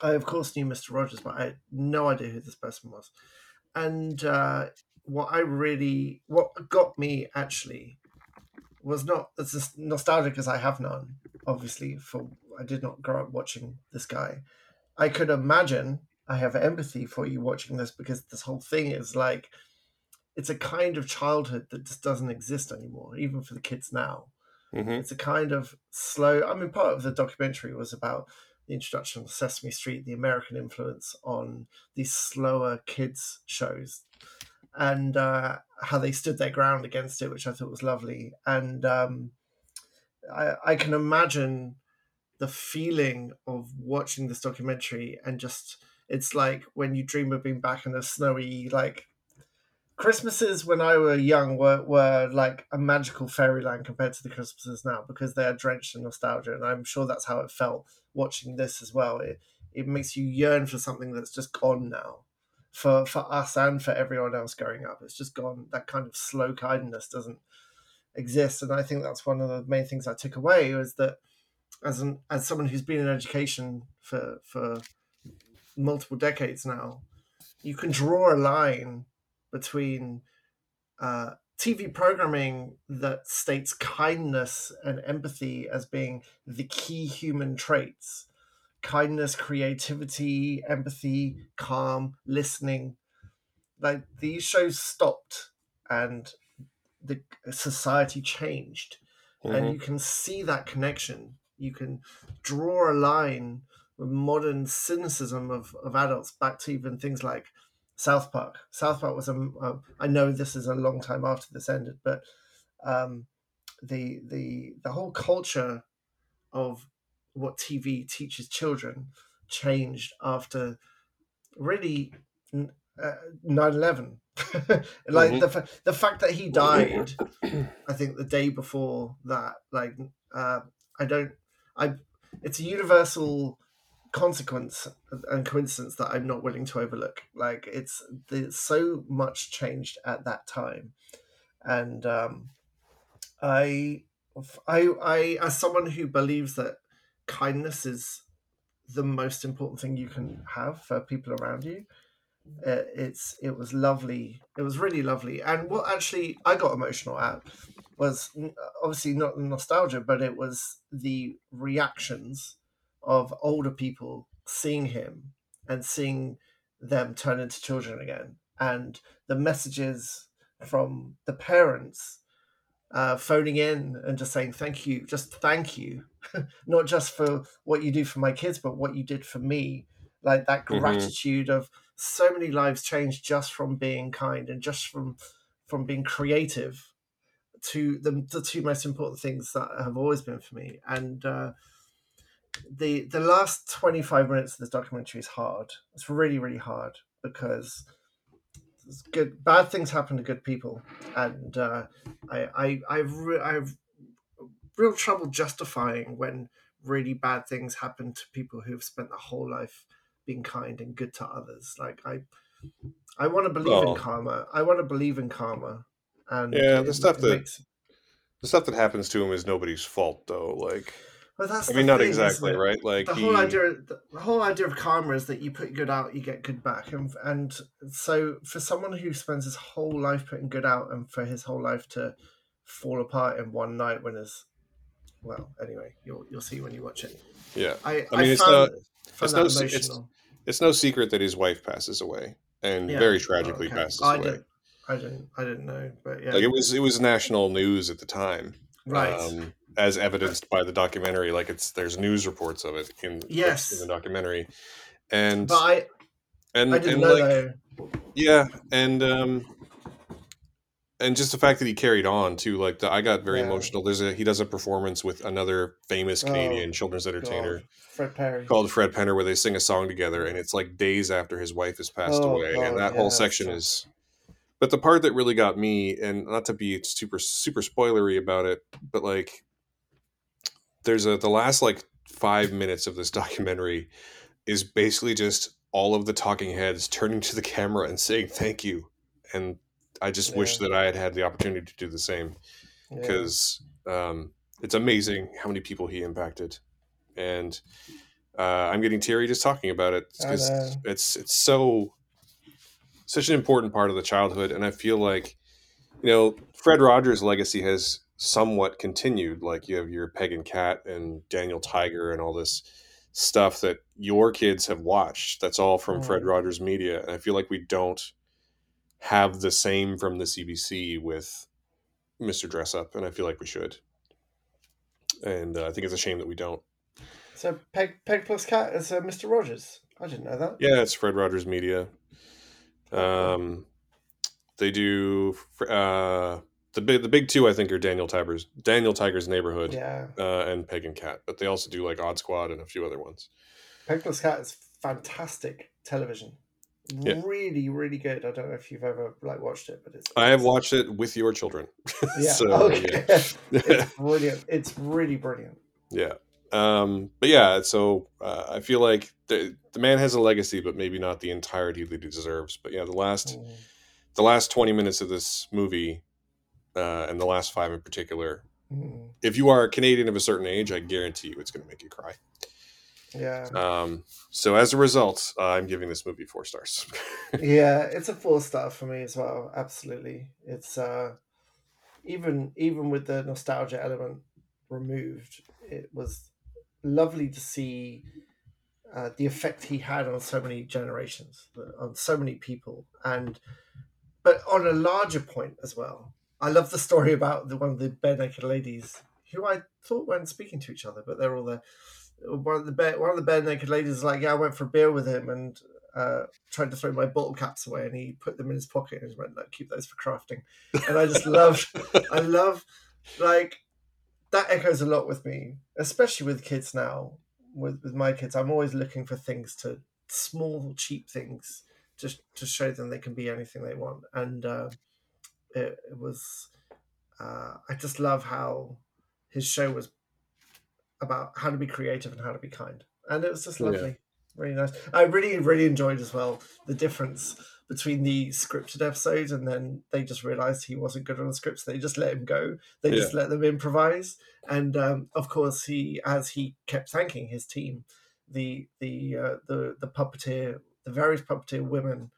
I of course knew Mr. Rogers, but I had no idea who this person was. And uh, what I really, what got me actually was not as nostalgic as I have none. Obviously, for I did not grow up watching this guy. I could imagine I have empathy for you watching this because this whole thing is like it's a kind of childhood that just doesn't exist anymore, even for the kids now. hmm It's a kind of slow. I mean, part of the documentary was about the introduction of Sesame Street, the American influence on these slower kids shows, and uh, how they stood their ground against it, which I thought was lovely. And um, I, I can imagine the feeling of watching this documentary and just it's like when you dream of being back in a snowy like Christmases when I were young were, were like a magical fairyland compared to the Christmases now because they are drenched in nostalgia, and I'm sure that's how it felt watching this as well. It it makes you yearn for something that's just gone now, for for us and for everyone else growing up. It's just gone. That kind of slow kindness doesn't exist, and I think that's one of the main things I took away was that as an as someone who's been in education for for multiple decades now, you can draw a line between uh, TV programming that states kindness and empathy as being the key human traits kindness, creativity, empathy, calm, listening. Like these shows stopped and the society changed. And hmm you can see that connection. You can draw a line with modern cynicism of, of adults back to even things like South Park. South Park was a. Um, I know this is a long time after this ended, but um, the the the whole culture of what TV teaches children changed after really n- uh, 9/11. <laughs> like Mhm. the the fact that he died, <coughs> I think the day before that, like uh, I don't, I it's a universal consequence and coincidence that I'm not willing to overlook. Like it's there's so much changed at that time, and um, I, I, I, as someone who believes that kindness is the most important thing you can have for people around you. Uh, it's it was lovely. It was really lovely, and what actually I got emotional at was obviously not the nostalgia, but it was the reactions of older people seeing him and seeing them turn into children again and the messages from the parents uh, phoning in and just saying thank you, just thank you, <laughs> not just for what you do for my kids, but what you did for me. Like that Mhm. gratitude of so many lives changed just from being kind and just from from being creative to the, the two most important things that have always been for me. And uh, the the last 25 minutes of this documentary is hard. It's really, really hard because good bad things happen to good people. And uh, I, I, I've, re- I've real trouble justifying when really bad things happen to people who've spent their whole life being kind and good to others. Like I, I want to believe in karma. I want to believe in karma. And Yeah, the it- stuff it that- makes- The stuff that happens to him is nobody's fault, though. Like, that's I mean, not thing, exactly, right? Like, the he, whole idea the whole idea of karma is that you put good out you get good back and and so for someone who spends his whole life putting good out and for his whole life to fall apart in one night when his well anyway you'll you'll see when you watch it yeah, i I mean, it's found, not- it's no it's- it's no secret that his wife passes away, and Yeah. very tragically Okay. passes I away. didn't, I didn't i didn't know but yeah Like, it was it was national news at the time, right um, as evidenced by the documentary. Like, it's there's news reports of it in Yes. in the documentary, and but i and i didn't and know like though yeah, and um, and just the fact that he carried on too. Like, the, I got very Yeah. emotional. There's a he does a performance with another famous Oh, Canadian children's entertainer. God, fred perry called Fred Penner where they sing a song together and it's like days after his wife has passed Oh, away God, and that yeah, whole section is but the part that really got me and not to be super super spoilery about it but like there's a the last like 5 minutes of this <laughs> documentary is basically just all of the talking heads turning to the camera and saying thank you. And I just wish that I had had the opportunity to do the same Yeah. because um, it's amazing how many people he impacted, and uh, I'm getting teary just talking about it because it's it's so such an important part of the childhood, and I feel like you know Fred Rogers' legacy has somewhat continued. Like you have your Peg and Cat and Daniel Tiger and all this stuff that your kids have watched. That's all from Fred Mm. Rogers Media, and I feel like we don't have the same from the CBC with Mr. Dressup, and I feel like we should. And uh, I think it's a shame that we don't. so peg peg plus cat is uh, mr rogers i didn't know that Yeah, it's Fred Rogers Media. Um, they do uh, the big the big two. I think are Daniel Tiger's Daniel Tiger's Neighborhood yeah uh, and Peg and Cat, but they also do like Odd Squad and a few other ones. Peg Plus Cat is fantastic television. Yeah. Really, really good. I don't know if you've ever like watched it, but it's. I have watched it with your children. <laughs> Yeah. so, <laughs> okay. yeah. it's <laughs> brilliant. It's really brilliant. Yeah. Um, but yeah, so uh, I feel like the the man has a legacy, but maybe not the entirety that he deserves. But yeah, the last Mm. the last twenty minutes of this movie, uh, and the last five in particular, Mm. if you are a Canadian of a certain age, I guarantee you it's going to make you cry. Yeah. Um, so as a result, uh, I'm giving this movie four stars. <laughs> yeah, it's a four star for me as well. Absolutely. It's uh even even with the nostalgia element removed, it was lovely to see uh, the effect he had on so many generations, on so many people, and but on a larger point as well. I love the story about the one of the Barenaked Ladies who I thought weren't speaking to each other, but they're all there. One of the bare, one of the Barenaked Ladies is like, yeah, I went for a beer with him and uh, tried to throw my bottle caps away, and he put them in his pocket and went, "Look, keep those for crafting." And I just loved, <laughs> I love, like that echoes a lot with me, especially with kids now. With with my kids, I'm always looking for things to small, cheap things, just to show them they can be anything they want. And uh, it, it was, uh, I just love how his show was about how to be creative and how to be kind, and it was just Yeah. lovely, really nice. I really, really enjoyed as well the difference between the scripted episodes and then they just realized he wasn't good on the script, so they just let him go. They just let them improvise, and um, of course, he as he kept thanking his team, the the uh, the the puppeteer, the various puppeteer women,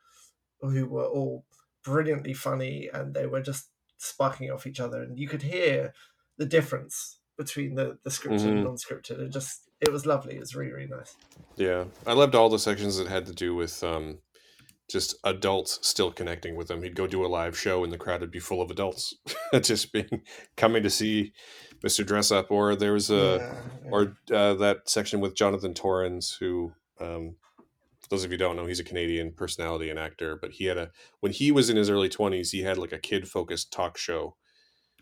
who were all brilliantly funny, and they were just sparking off each other, and you could hear the difference between the the scripted and Mhm. non-scripted. It just it was lovely. It was really really nice. yeah, I loved all the sections that had to do with um, just adults still connecting with him. He'd go do a live show and the crowd would be full of adults <laughs> just being coming to see Mr. Dressup. Or there was a, Yeah, yeah. or uh, that section with Jonathan Torrens, who, um, those of you who don't know, he's a Canadian personality and actor, but he had a, when he was in his early 20s, he had like a kid focused talk show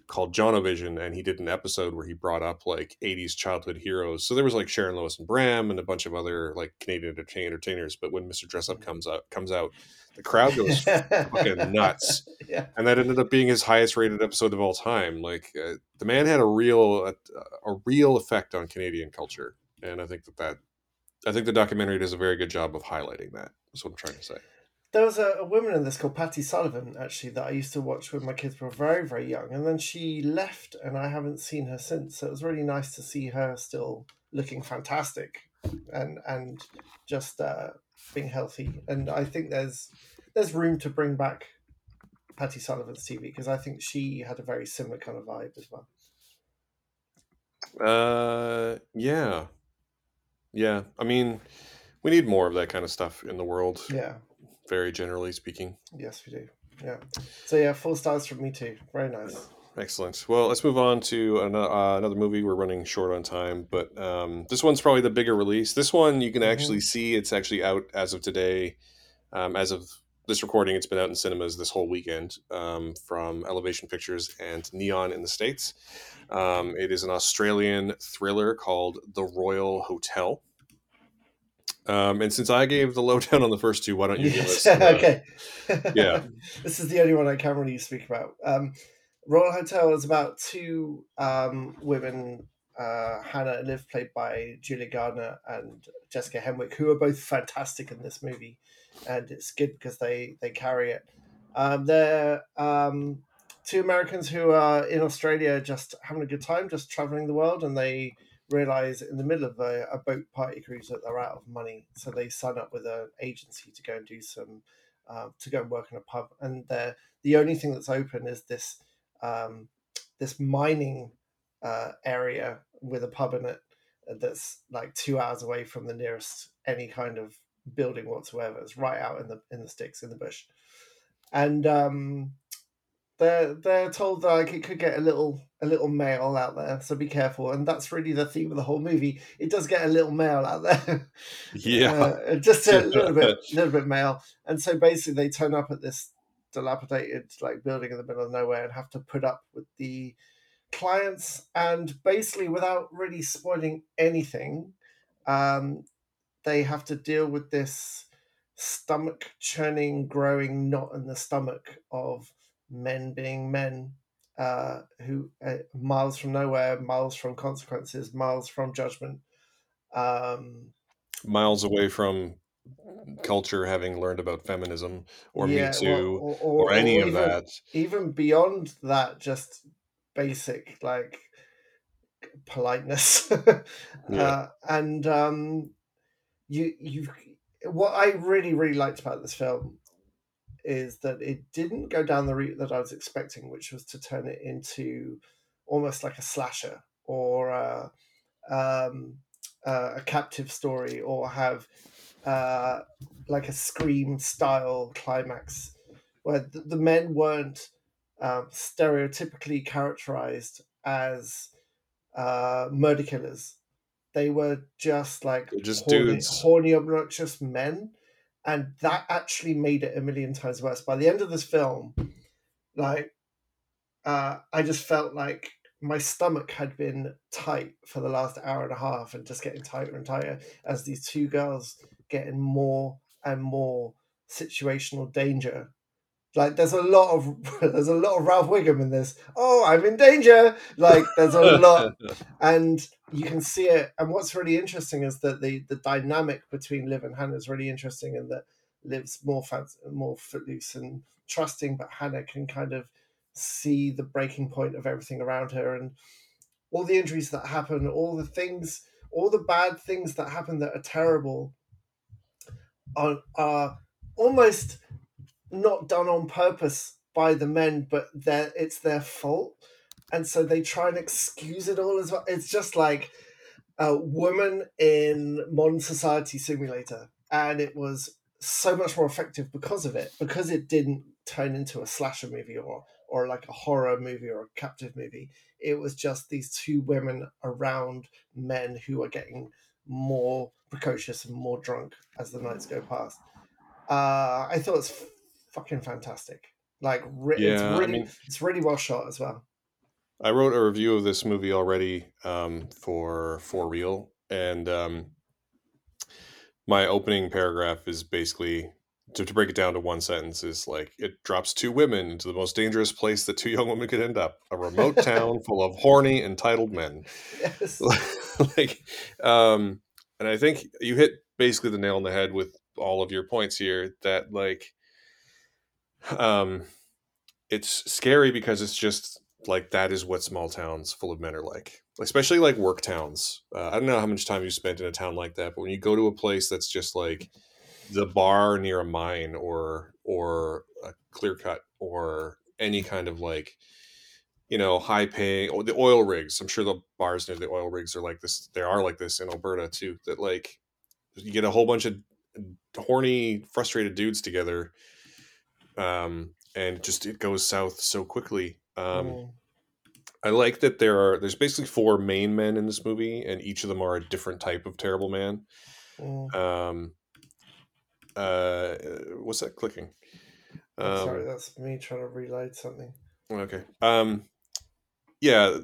called Jonovision, and he did an episode where he brought up like 80s childhood heroes. So there was like Sharon Lois and Bram and a bunch of other like Canadian entertain- entertainers. But when Mr. Dressup comes out, comes out, the crowd goes fucking <laughs> nuts. Yeah. and that ended up being his highest rated episode of all time. Like uh, the man had a real a, a real effect on Canadian culture, and I think that that I think the documentary does a very good job of highlighting that. That's what I'm trying to say. There was a, a woman in this called Patty Sullivan, actually, that I used to watch when my kids were very, very young. And then she left, and I haven't seen her since. So it was really nice to see her still looking fantastic and and just uh, being healthy. And I think there's there's room to bring back Patty Sullivan's TV because I think she had a very similar kind of vibe as well. Uh, yeah, yeah. I mean, we need more of that kind of stuff in the world. Yeah. Very generally speaking. Yes, we do. Yeah. So yeah, four stars from me too. Very nice. Excellent. Well, let's move on to an, uh, another movie. We're running short on time, but um, this one's probably the bigger release. This one you can actually see. It's actually out as of today. Um, as of this recording, it's been out in cinemas this whole weekend um, from Elevation Pictures and Neon in the States. Um, it is an Australian thriller called The Royal Hotel. Um, and since I gave the <laughs> lowdown on the first two, why don't you give us? <laughs> Uh, okay. <laughs> yeah. this is the only one I can really speak about. Um, Royal Hotel is about two um, women, uh, Hannah and Liv, played by Julia Gardner and Jessica Henwick, who are both fantastic in this movie, and it's good because they they carry it. Um, they're um, two Americans who are in Australia, just having a good time, just traveling the world, and they realize in the middle of a, a boat party cruise that they're out of money, so they sign up with an agency to go and do some uh, to go and work in a pub, and they're the only thing that's open is this um, this mining uh, area with a pub in it that's like two hours away from the nearest any kind of building whatsoever. It's right out in the in the sticks in the bush, and um, they're they're told that like it could get a little a little male out there, so be careful. And that's really the theme of the whole movie. It does get a little male out there. <laughs> Yeah. Uh, just a <laughs> little bit, little bit male. And so basically, they turn up at this dilapidated like building in the middle of nowhere and have to put up with the clients. And basically, without really spoiling anything, um, they have to deal with this stomach churning, growing knot in the stomach of men being men. Uh, who uh, miles from nowhere, miles from consequences, miles from judgment. Um, miles away from culture having learned about feminism or Yeah, me too or, or, any of even, that Even beyond that, just basic like politeness. <laughs> Yeah. uh, and um, you you what I really really liked about this film is that it didn't go down the route that I was expecting, which was to turn it into almost like a slasher or uh, um, uh, a captive story or have uh, like a scream style climax where the, the men weren't um, stereotypically characterized as uh, murder killers. They were just like just horny, dudes. horny, obnoxious men, and that actually made it a million times worse. By the end of this film, like uh, I just felt like my stomach had been tight for the last hour and a half and just getting tighter and tighter as these two girls get in more and more situational danger. Like there's a lot of <laughs> there's a lot of Ralph Wiggum in this. Oh, I'm in danger. Like there's a lot <laughs> and you can see it. And what's really interesting is that the the dynamic between Liv and Hannah is really interesting, and that Liv's more fans, more footloose and trusting, but Hannah can kind of see the breaking point of everything around her and all the injuries that happen, all the things, all the bad things that happen that are terrible, are are almost not done on purpose by the men, but they it's their fault and so they try and excuse it all as well. It's just like a woman in modern society simulator, and it was so much more effective because of it, because it didn't turn into a slasher movie or or like a horror movie or a captive movie. It was just these two women around men who are getting more precocious and more drunk as the nights go past. Uh, I thought it's fucking fantastic. Like, re- Yeah, it's I really, mean- it's really well shot as well. I wrote a review of this movie already um, for for real, and um, my opening paragraph is basically to, to break it down to one sentence is like it drops two women into the most dangerous place that two young women could end up: a remote <laughs> town full of horny, entitled men. Yes. <laughs> like, um, and I think you hit basically the nail on the head with all of your points here. That like, um, it's scary because it's just like that is what small towns full of men are like especially like work towns. Uh, i don't know how much time you spent in a town like that but when you go to a place that's just like the bar near a mine or or a clear cut or any kind of like you know high paying or the oil rigs. I'm sure the bars near the oil rigs are like this there are like this in alberta too that like you get a whole bunch of horny frustrated dudes together um and just it goes south so quickly um Mm. I like that there are there's basically four main men in this movie, and each of them are a different type of terrible man. Mm. Um, uh, what's that clicking? Um, sorry, that's me trying to reload something. Okay. Um, yeah,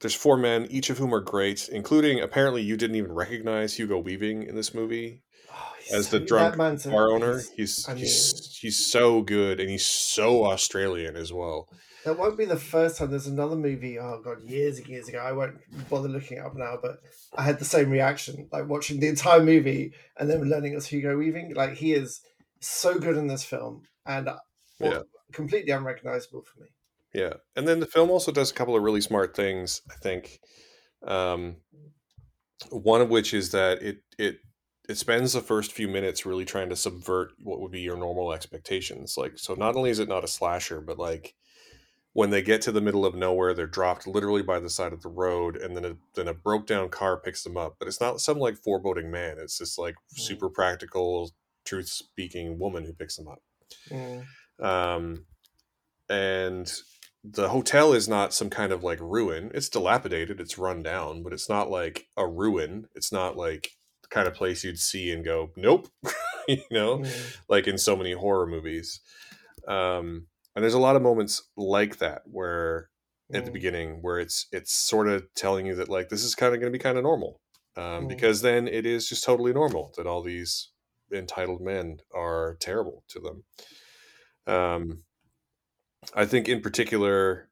there's four men, each of whom are great, including apparently you didn't even recognize Hugo Weaving in this movie as the drunk that man's a- bar owner. he's- He's he's he's so good, and he's so Australian as well. That won't be the first time. There's another movie. Oh god, years and years ago. I won't bother looking it up now, but I had the same reaction, like watching the entire movie and then learning was Hugo Weaving. Like he is so good in this film and uh, Yeah. completely unrecognizable for me. Yeah, and then the film also does a couple of really smart things. I think, um, one of which is that it it it spends the first few minutes really trying to subvert what would be your normal expectations. Like, so not only is it not a slasher, but like when they get to the middle of nowhere, they're dropped literally by the side of the road, and then a, then a broke down car picks them up. But it's not some like foreboding man. It's this like super practical, truth speaking woman who picks them up Mm. um, and the hotel is not some kind of like ruin it's dilapidated it's run down but it's not like a ruin it's not like kind of place you'd see and go nope <laughs> you know Mm. like in so many horror movies um and there's a lot of moments like that where at the Mm. beginning where it's it's sort of telling you that like this is kind of going to be kind of normal um, Mm. because then it is just totally normal that all these entitled men are terrible to them um, I think in particular,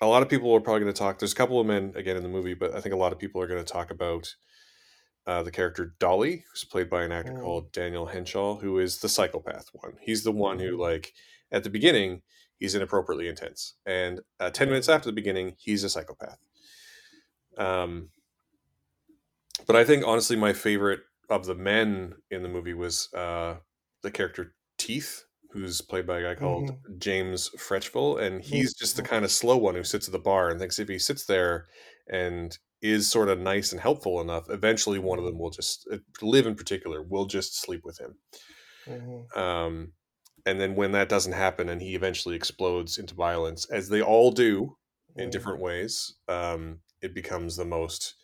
a lot of people are probably going to talk. There's a couple of men again in the movie, but I think a lot of people are going to talk about uh, the character Dolly, who's played by an actor Mm. called Daniel Henshaw, who is the psychopath one. He's the one who, Mhm. like, at the beginning, he's inappropriately intense, and uh, ten minutes after the beginning, he's a psychopath. Um, but I think honestly, my favorite of the men in the movie was uh, the character Teeth, who's played by a guy called James Frecheville, and he's just the kind of slow one who sits at the bar and thinks if he sits there and is sort of nice and helpful enough, eventually one of them will just uh, Liv in particular will just sleep with him. Mhm. Um, and then when that doesn't happen and he eventually explodes into violence, as they all do in Mm. different ways, um, it becomes the most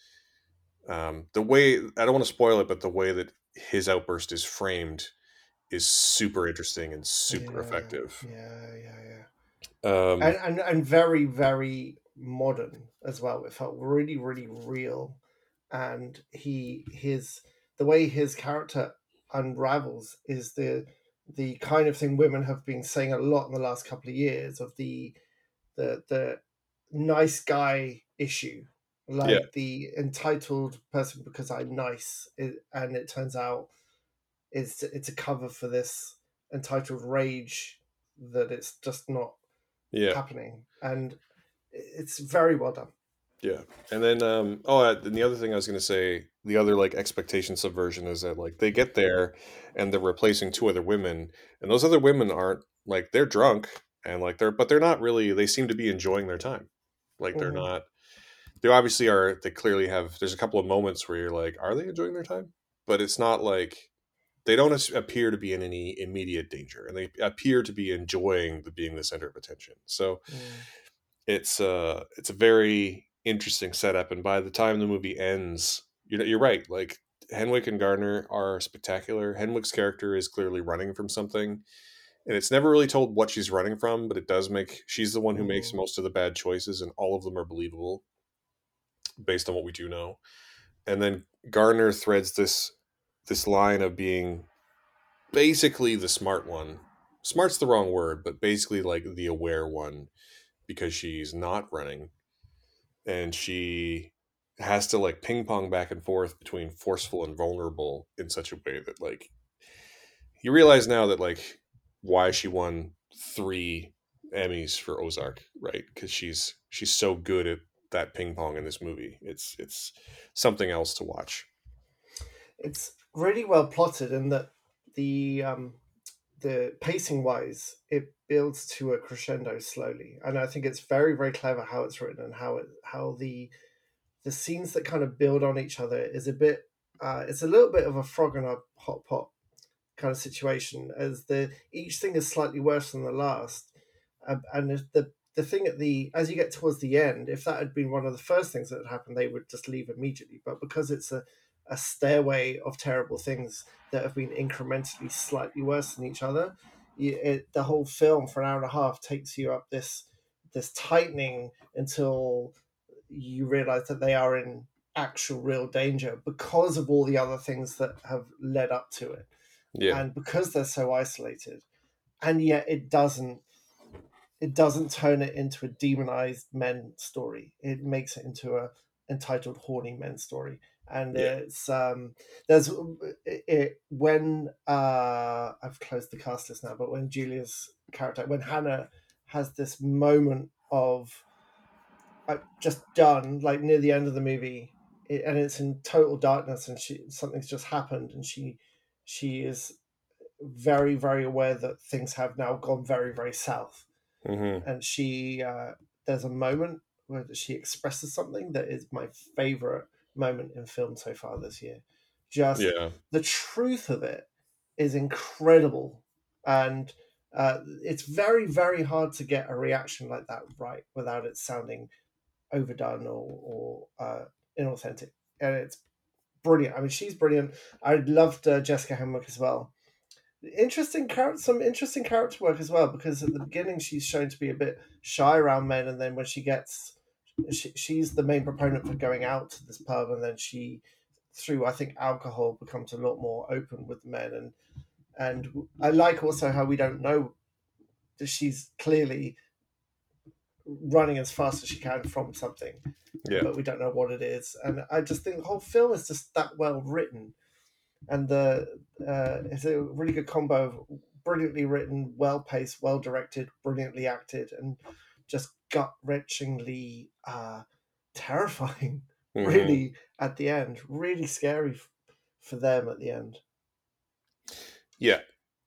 um, the way I don't want to spoil it, but the way that his outburst is framed is super interesting and super Yeah, effective. Yeah, yeah, yeah. Um, and, and and very very modern as well. It felt really really real. And he his the way his character unravels is the the kind of thing women have been saying a lot in the last couple of years of the the the nice guy issue. Like Yeah. the entitled person because i'm nice it, and it turns out it's it's a cover for this entitled rage that it's just not yeah, happening. And it's very well done yeah. And then, um, oh, uh, and the other thing I was going to say, the other like expectation subversion is that like they get there and they're replacing two other women, and those other women aren't like they're drunk and like they're, but they're not really. They seem to be enjoying their time. Like they're Mhm. not. They obviously are. They clearly have. There's a couple of moments where you're like, are they enjoying their time? But it's not like they don't appear to be in any immediate danger, and they appear to be enjoying the being the center of attention. So mm. It's uh it's a very interesting setup, and by the time the movie ends, you know you're right. Like Henwick and Gardner are spectacular. Henwick's character is clearly running from something, and it's never really told what she's running from, but it does make she's the one who makes mm. most of the bad choices, and all of them are believable based on what we do know. And then Gardner threads this this line of being basically the smart one. Smart's the wrong word, but basically like the aware one because she's not running and she has to like ping pong back and forth between forceful and vulnerable in such a way that like you realize now that like why she won three Emmys for Ozark, right? Because she's she's so good at that ping pong in this movie. It's it's something else to watch. It's really well plotted in that the um, the pacing wise, it builds to a crescendo slowly, and I think it's very very clever how it's written and how it how the the scenes that kind of build on each other is a bit uh, it's a little bit of a frog in a hot pot kind of situation as the each thing is slightly worse than the last um, and the the thing at the as you get towards the end if that had been one of the first things that had happened they would just leave immediately but because it's a a stairway of terrible things that have been incrementally slightly worse than each other. You, it, the whole film for an hour and a half takes you up this this tightening until you realize that they are in actual real danger because of all the other things that have led up to it. Yeah. And because they're so isolated. And yet it doesn't it doesn't turn it into a demonized men story. It makes it into a entitled horny men story and yeah. it's um there's it, it, when uh i've closed the cast list now but when julia's character when hannah has this moment of like just done like near the end of the movie it, and it's in total darkness and she something's just happened and she she is very very aware that things have now gone very very south mm-hmm. and she uh there's a moment where she expresses something that is my favorite moment in film so far this year. Just yeah. the truth of it is incredible, and uh, it's very very hard to get a reaction like that right without it sounding overdone or, or uh, inauthentic. And it's brilliant. I mean, she's brilliant. I loved uh, Jessica Henwick as well. Interesting character, some interesting character work as well because at the beginning she's shown to be a bit shy around men, and then when she gets she, she's the main proponent for going out to this pub, and then she, through I think alcohol, becomes a lot more open with men, and and I like also how we don't know that she's clearly running as fast as she can from something, yeah. but we don't know what it is, and I just think the whole film is just that well written, and the uh, it's a really good combo of brilliantly written, well paced, well directed, brilliantly acted, and just gut wrenchingly uh, terrifying. <laughs> Mm-hmm. Really, at the end, really scary f- for them at the end. Yeah,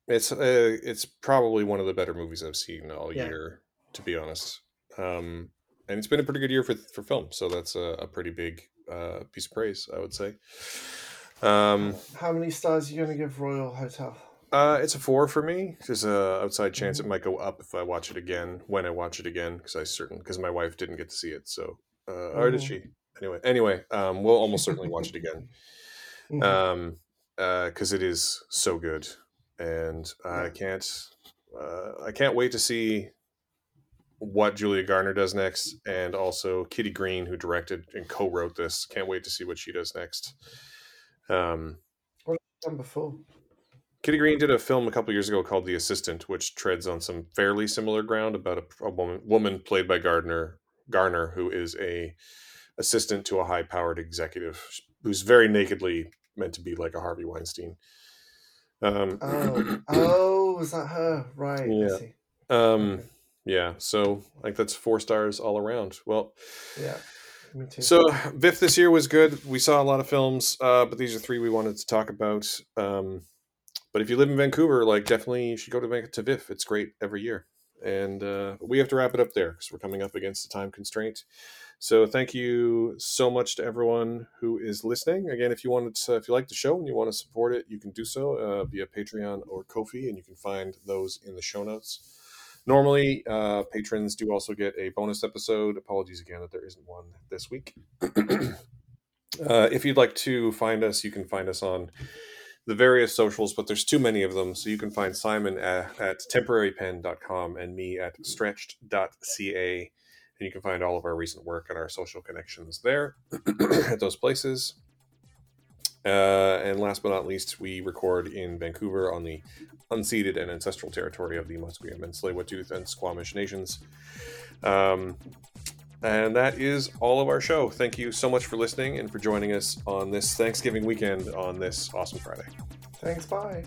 it's uh, it's probably one of the better movies I've seen all yeah. year, to be honest. Um, and it's been a pretty good year for for film, so that's a, a pretty big uh, piece of praise, I would say. Um, How many stars are you going to give Royal Hotel? Uh, it's a four for me. There's a outside chance mm-hmm. it might go up if I watch it again when I watch it again because I certain because my wife didn't get to see it. So, uh, mm-hmm. or did mm-hmm. she? Anyway, anyway, um, we'll almost certainly watch it again. Mm-hmm. Um, because uh, it is so good, and I can't, uh, I can't wait to see what Julia Garner does next, and also Kitty Green, who directed and co-wrote this. Can't wait to see what she does next. Um, what done before? Kitty Green did a film a couple years ago called The Assistant, which treads on some fairly similar ground about a, a woman, woman played by Gardner Garner, who is a assistant to a high powered executive who's very nakedly meant to be like a Harvey Weinstein. Um, oh, <clears throat> oh, is that her? Right. Yeah. Um, yeah. So like that's four stars all around. Well, yeah. Me too. So VIFF this year was good. We saw a lot of films, uh, but these are three we wanted to talk about. Um, but if you live in Vancouver, like definitely you should go to to VIFF. It's great every year. And uh, we have to wrap it up there because we're coming up against the time constraint. So thank you so much to everyone who is listening. Again, if you wanted to, if you like the show and you want to support it, you can do so uh, via Patreon or Ko-fi, and you can find those in the show notes. Normally, uh, patrons do also get a bonus episode. Apologies again that there isn't one this week. <clears throat> uh, if you'd like to find us, you can find us on the various socials, but there's too many of them. So you can find Simon at, at temporarypen.com and me at stretched.ca. And you can find all of our recent work and our social connections there <clears throat> at those places. Uh, and last but not least, we record in Vancouver on the unceded and ancestral territory of the Musqueam and Tsleil-Waututh and Squamish nations. Um, and that is all of our show. Thank you so much for listening and for joining us on this Thanksgiving weekend on this awesome Friday. Thanks. Bye.